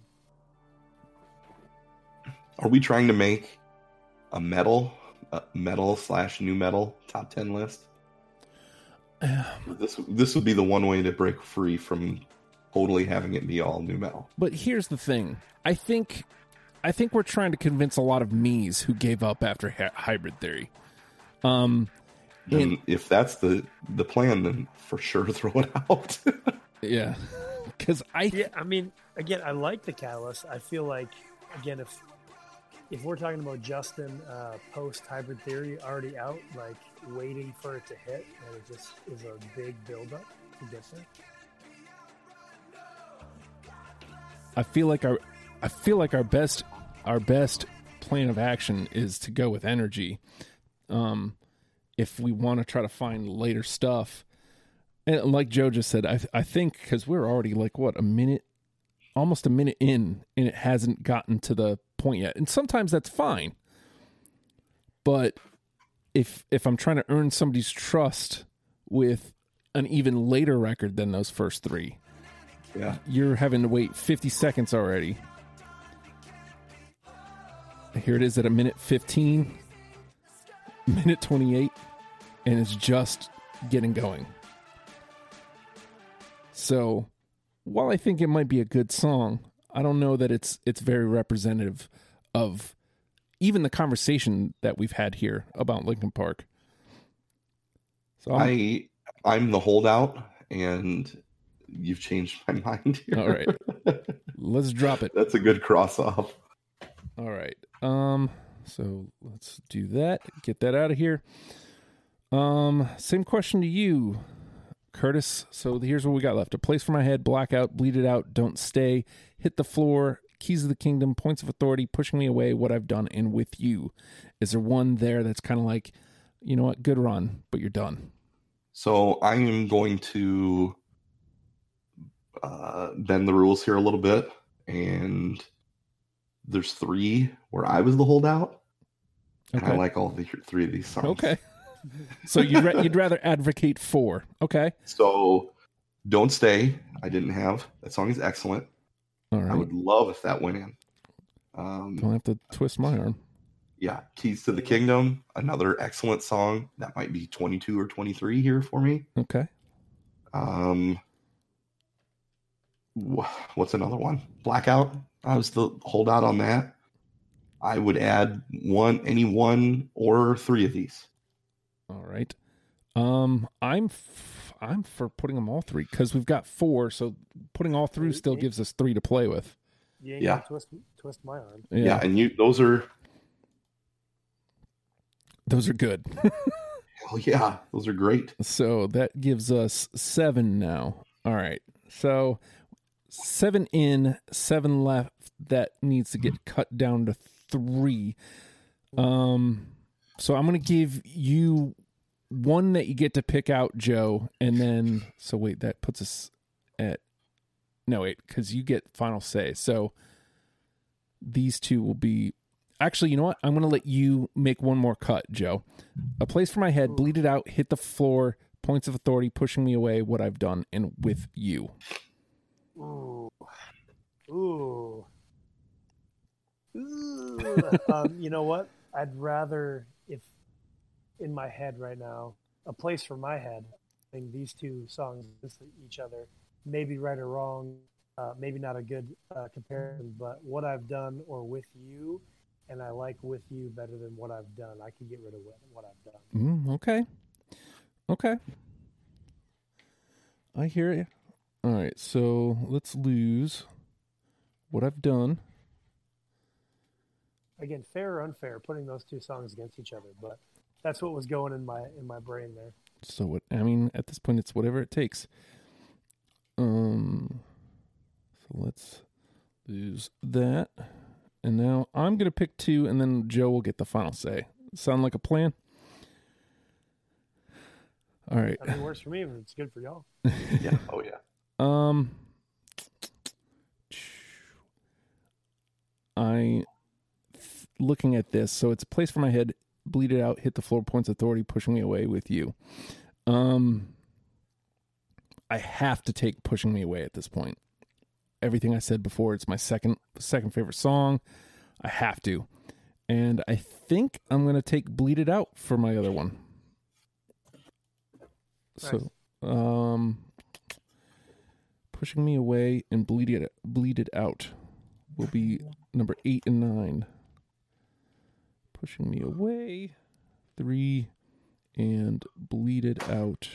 [SPEAKER 3] Are we trying to make a metal, a metal slash nu metal top ten list? This this would be the one way to break free from totally having it be all nu metal.
[SPEAKER 1] But here's the thing. I think I think we're trying to convince a lot of me's who gave up after hy- hybrid theory. Um
[SPEAKER 3] And if that's the the plan, then for sure throw it out.
[SPEAKER 1] yeah. Cuz I
[SPEAKER 2] yeah. I mean, again, I like the Catalyst. I feel like, again, if if we're talking about Justin uh, post hybrid theory already out, like waiting for it to hit, and it just is a big buildup to get there.
[SPEAKER 1] I feel like our I feel like our best our best plan of action is to go with energy. Um if we want to try to find later stuff. And like Joe just said, I I think cuz we're already like what a minute almost a minute in and it hasn't gotten to the point yet. And sometimes that's fine. But if if I'm trying to earn somebody's trust with an even later record than those first 3,
[SPEAKER 3] yeah.
[SPEAKER 1] you're having to wait 50 seconds already. Here it is at a minute 15, minute 28, and it's just getting going. So, while I think it might be a good song, I don't know that it's it's very representative of even the conversation that we've had here about Linkin Park. So I'm,
[SPEAKER 3] I I'm the holdout, and you've changed my mind here.
[SPEAKER 1] All right. let's drop it.
[SPEAKER 3] That's a good cross off.
[SPEAKER 1] All right. Um. So let's do that. Get that out of here. Um. Same question to you, Curtis. So here's what we got left: a place for my head, blackout, bleed it out, don't stay, hit the floor, keys of the kingdom, points of authority, pushing me away, what I've done, and with you. Is there one there that's kind of like, you know what, good run, but you're done?
[SPEAKER 3] So I am going to uh, bend the rules here a little bit, and there's three where I was the holdout, and I like all the three of these songs.
[SPEAKER 1] Okay. So you'd ra- you'd rather advocate for? Okay.
[SPEAKER 3] So don't stay. I didn't have that song is excellent.
[SPEAKER 1] All right.
[SPEAKER 3] I would love if that went in. Um,
[SPEAKER 1] Don't have to twist my arm.
[SPEAKER 3] yeah, Keys to the Kingdom, another excellent song. That might be 22 or 23 here for me.
[SPEAKER 1] Okay.
[SPEAKER 3] Um, wh- what's another one? Blackout. I was the holdout on that. I would add one, any one or three of these.
[SPEAKER 1] All right. Um, I'm f- I'm for putting them all three because we've got four, so putting all through still gives us three to play with.
[SPEAKER 2] You
[SPEAKER 3] Yeah.
[SPEAKER 2] twist twist my arm.
[SPEAKER 1] Yeah,
[SPEAKER 3] Yeah, and you those are
[SPEAKER 1] those are good.
[SPEAKER 3] hell yeah, those are great.
[SPEAKER 1] so that gives us seven now. All right. So seven in, seven left. That needs to get cut down to three. Um, so I'm gonna give you one that you get to pick out, Joe, and then so wait, that puts us at no wait, because you get final say. So these two will be actually, you know what? I'm gonna let you make one more cut, Joe. A place for my head, bleed it out, hit the floor, points of authority, pushing me away, what I've done, and with you.
[SPEAKER 2] Ooh, ooh, ooh. Um, you know what? I'd rather if in my head right now, a place for my head. Think these two songs against each other, maybe right or wrong, uh, maybe not a good uh, comparison, but what I've done or with you, and I like with you better than what I've done. I can get rid of what, what I've done.
[SPEAKER 1] Mm, okay. Okay. I hear you. All right, so let's lose what I've done.
[SPEAKER 2] Again, fair or unfair, putting those two songs against each other, but that's what was going in my in my brain there.
[SPEAKER 1] So what I mean at this point it's whatever it takes. Um so let's lose that. And now I'm gonna pick two and then Joe will get the final say. Sound like a plan? All right.
[SPEAKER 2] I mean, it works for me, but it's good for y'all.
[SPEAKER 3] Yeah. Oh yeah.
[SPEAKER 1] Um, I looking at this, so it's a place for my head, bleed it out, hit the floor, points authority, pushing me away with you. Um, I have to take pushing me away at this point. Everything I said before, it's my second second favorite song. I have to, and I think I'm gonna take bleed it out for my other one. So, um, pushing me away and bleed it bleed it out will be number eight and nine. Pushing me away, three, and bleed it out,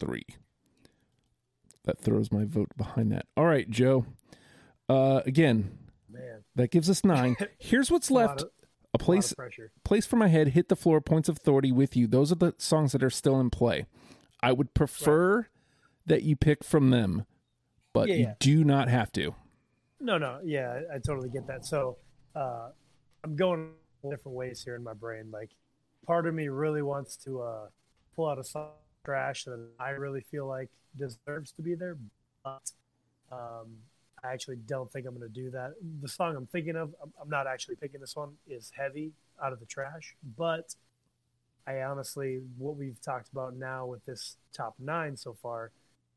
[SPEAKER 1] three. That throws my vote behind that. All right, Joe. Uh, again,
[SPEAKER 2] Man,
[SPEAKER 1] that gives us nine. Here's what's left: a
[SPEAKER 2] a
[SPEAKER 1] place
[SPEAKER 2] pressure.
[SPEAKER 1] place for my head, hit the floor, points of authority with you. Those are the songs that are still in play. I would prefer that you pick from them, but
[SPEAKER 2] Yeah,
[SPEAKER 1] you
[SPEAKER 2] yeah.
[SPEAKER 1] do not have to.
[SPEAKER 2] No, no, yeah, I, I totally get that. So, uh, I'm going different ways here in my brain. Like, part of me really wants to uh, pull out a song trash that I really feel like deserves to be there, but um, I actually don't think I'm going to do that. The song I'm thinking of, I'm, not actually picking this one, is heavy out of the trash, but I honestly, what we've talked about now with this top nine so far,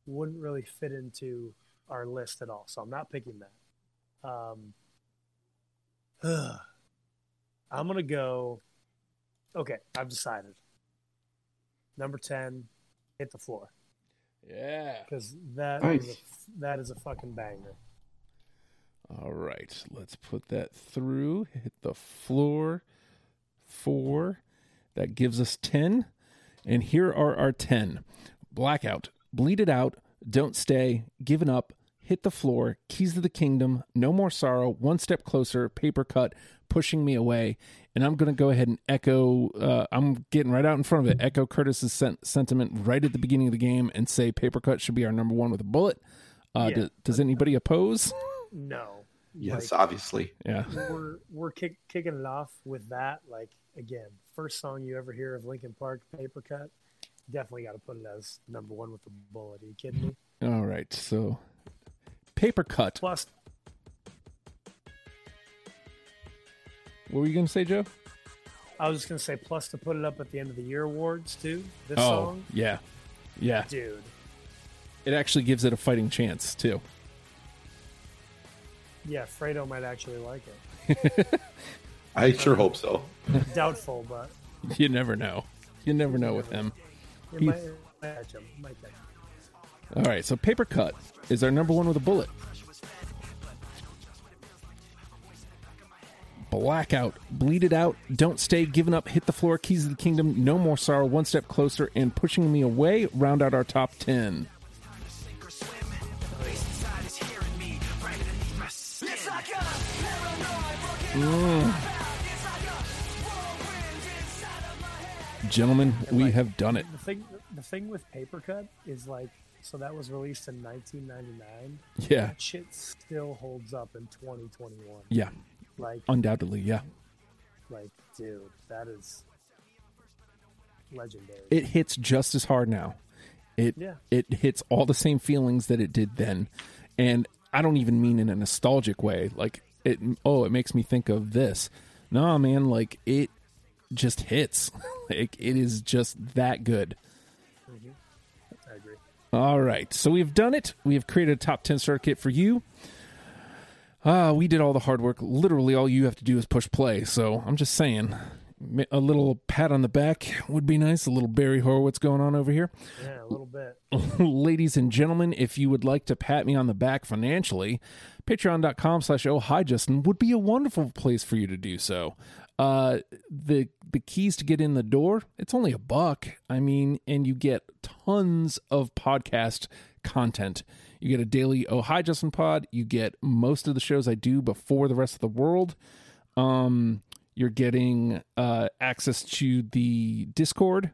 [SPEAKER 2] wouldn't really fit into our list at all. So I'm not picking that. Um, I'm gonna go. Okay, I've decided. Number ten, hit the floor
[SPEAKER 1] Yeah.
[SPEAKER 2] because that is
[SPEAKER 3] Nice.
[SPEAKER 2] a, that is a fucking banger.
[SPEAKER 1] All right. Let's put that through. Hit the floor. Four. That gives us 10. And here are our 10 Blackout, Bleed It Out, Don't Stay, Given Up, Hit the Floor, Keys to the Kingdom, No More Sorrow, One Step Closer, Paper Cut, Pushing Me Away. And I'm going to go ahead and echo, uh, I'm getting right out in front of it, echo Curtis's sen- sentiment right at the beginning of the game and say Paper Cut should be our number one with a bullet. Uh,
[SPEAKER 2] Yeah.
[SPEAKER 1] do- does anybody oppose?
[SPEAKER 2] No.
[SPEAKER 3] Yes,
[SPEAKER 2] Like,
[SPEAKER 3] obviously.
[SPEAKER 1] Yeah.
[SPEAKER 2] we're we're kick, kicking it off with that. Like again, first song you ever hear of Linkin Park, Paper Cut. Definitely got to put it as number one with the bullet. Are you kidding me?
[SPEAKER 1] All right. So, Paper Cut.
[SPEAKER 2] Plus,
[SPEAKER 1] What were you going to say, Joe?
[SPEAKER 2] I was just gonna say, plus to put it up at the end of the year awards too. This
[SPEAKER 1] Oh,
[SPEAKER 2] song,
[SPEAKER 1] yeah. Yeah.
[SPEAKER 2] dude.
[SPEAKER 1] It actually gives it a fighting chance, too.
[SPEAKER 2] Yeah, Fredo might actually like it.
[SPEAKER 3] I sure hope so.
[SPEAKER 2] Doubtful, but
[SPEAKER 1] You never know. You never know with him.
[SPEAKER 2] it might, might catch him. Might catch him.
[SPEAKER 1] All right, so Paper Cut is our number one with a bullet. Blackout, Bleed It Out, Don't Stay, Giving Up, Hit the Floor, Keys of the Kingdom, No More Sorrow, One Step Closer, and Pushing Me Away. Round out our top 10. Mm. Gentlemen, we have done it.
[SPEAKER 2] The thing, the thing with Paper Cut is like, so that was released in 1999.
[SPEAKER 1] Yeah,
[SPEAKER 2] That shit still holds up in 2021.
[SPEAKER 1] yeah,
[SPEAKER 2] Like,
[SPEAKER 1] undoubtedly, yeah.
[SPEAKER 2] like, dude, that is legendary.
[SPEAKER 1] It hits just as hard now. It
[SPEAKER 2] Yeah.
[SPEAKER 1] it hits all the same feelings that it did then, and I don't even mean in a nostalgic way. Like it, oh, it makes me think of this. No, man, like it just hits. like it is just that good. Mm-hmm.
[SPEAKER 2] I agree.
[SPEAKER 1] All right, so we've done it. We have created a top ten kit for you. Ah, we did all the hard work. Literally, all you have to do is push play. So I'm just saying, a little pat on the back would be nice. A little Barry Horowitz going on over here.
[SPEAKER 2] Yeah, a little bit.
[SPEAKER 1] ladies and gentlemen, if you would like to pat me on the back financially, patreon.com slash oh hi Justin would be a wonderful place for you to do so. Uh the the keys to get in the door, it's only a buck. I mean, and you get tons of podcast content. You get a daily oh hi Justin pod, you get most of the shows I do before the rest of the world. Um you're getting uh access to the Discord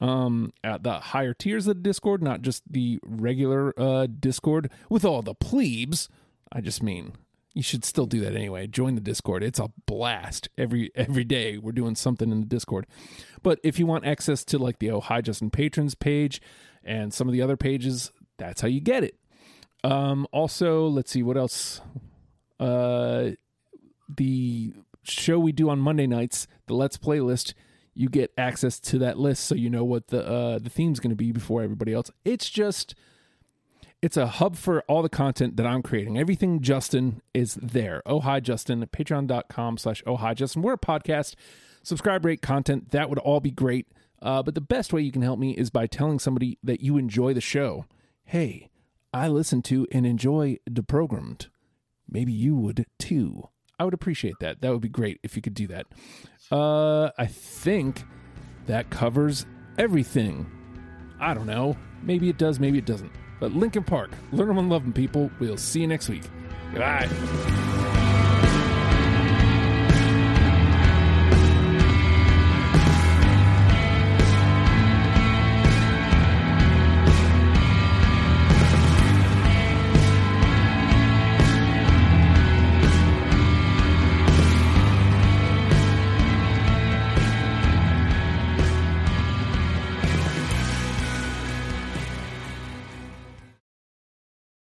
[SPEAKER 1] um at the higher tiers of the discord not just the regular uh discord. With all the plebes i just mean you should still do that anyway. Join the discord. It's a blast. Every every day we're doing something in the discord. But if you want access to like the oh hi justin patrons page and some of the other pages that's how you get it um also let's see what else uh the show we do on Monday nights, the Let's Play list, you get access to that list so you know what the uh, the theme's going to be before everybody else. It's just it's a hub for all the content that I'm creating. Everything Justin is there. Oh hi Justin, patreon.com slash oh hi Justin. We're a podcast. Subscribe, rate content. That would all be great. Uh, but the best way you can help me is by telling somebody that you enjoy the show. Hey, I listen to and enjoy Deprogrammed. maybe you would too. I would appreciate that. That would be great if you could do that. Uh, I think that covers everything. I don't know. Maybe it does, maybe it doesn't. But Linkin Park, learn them and love them, people. We'll see you next week. Goodbye.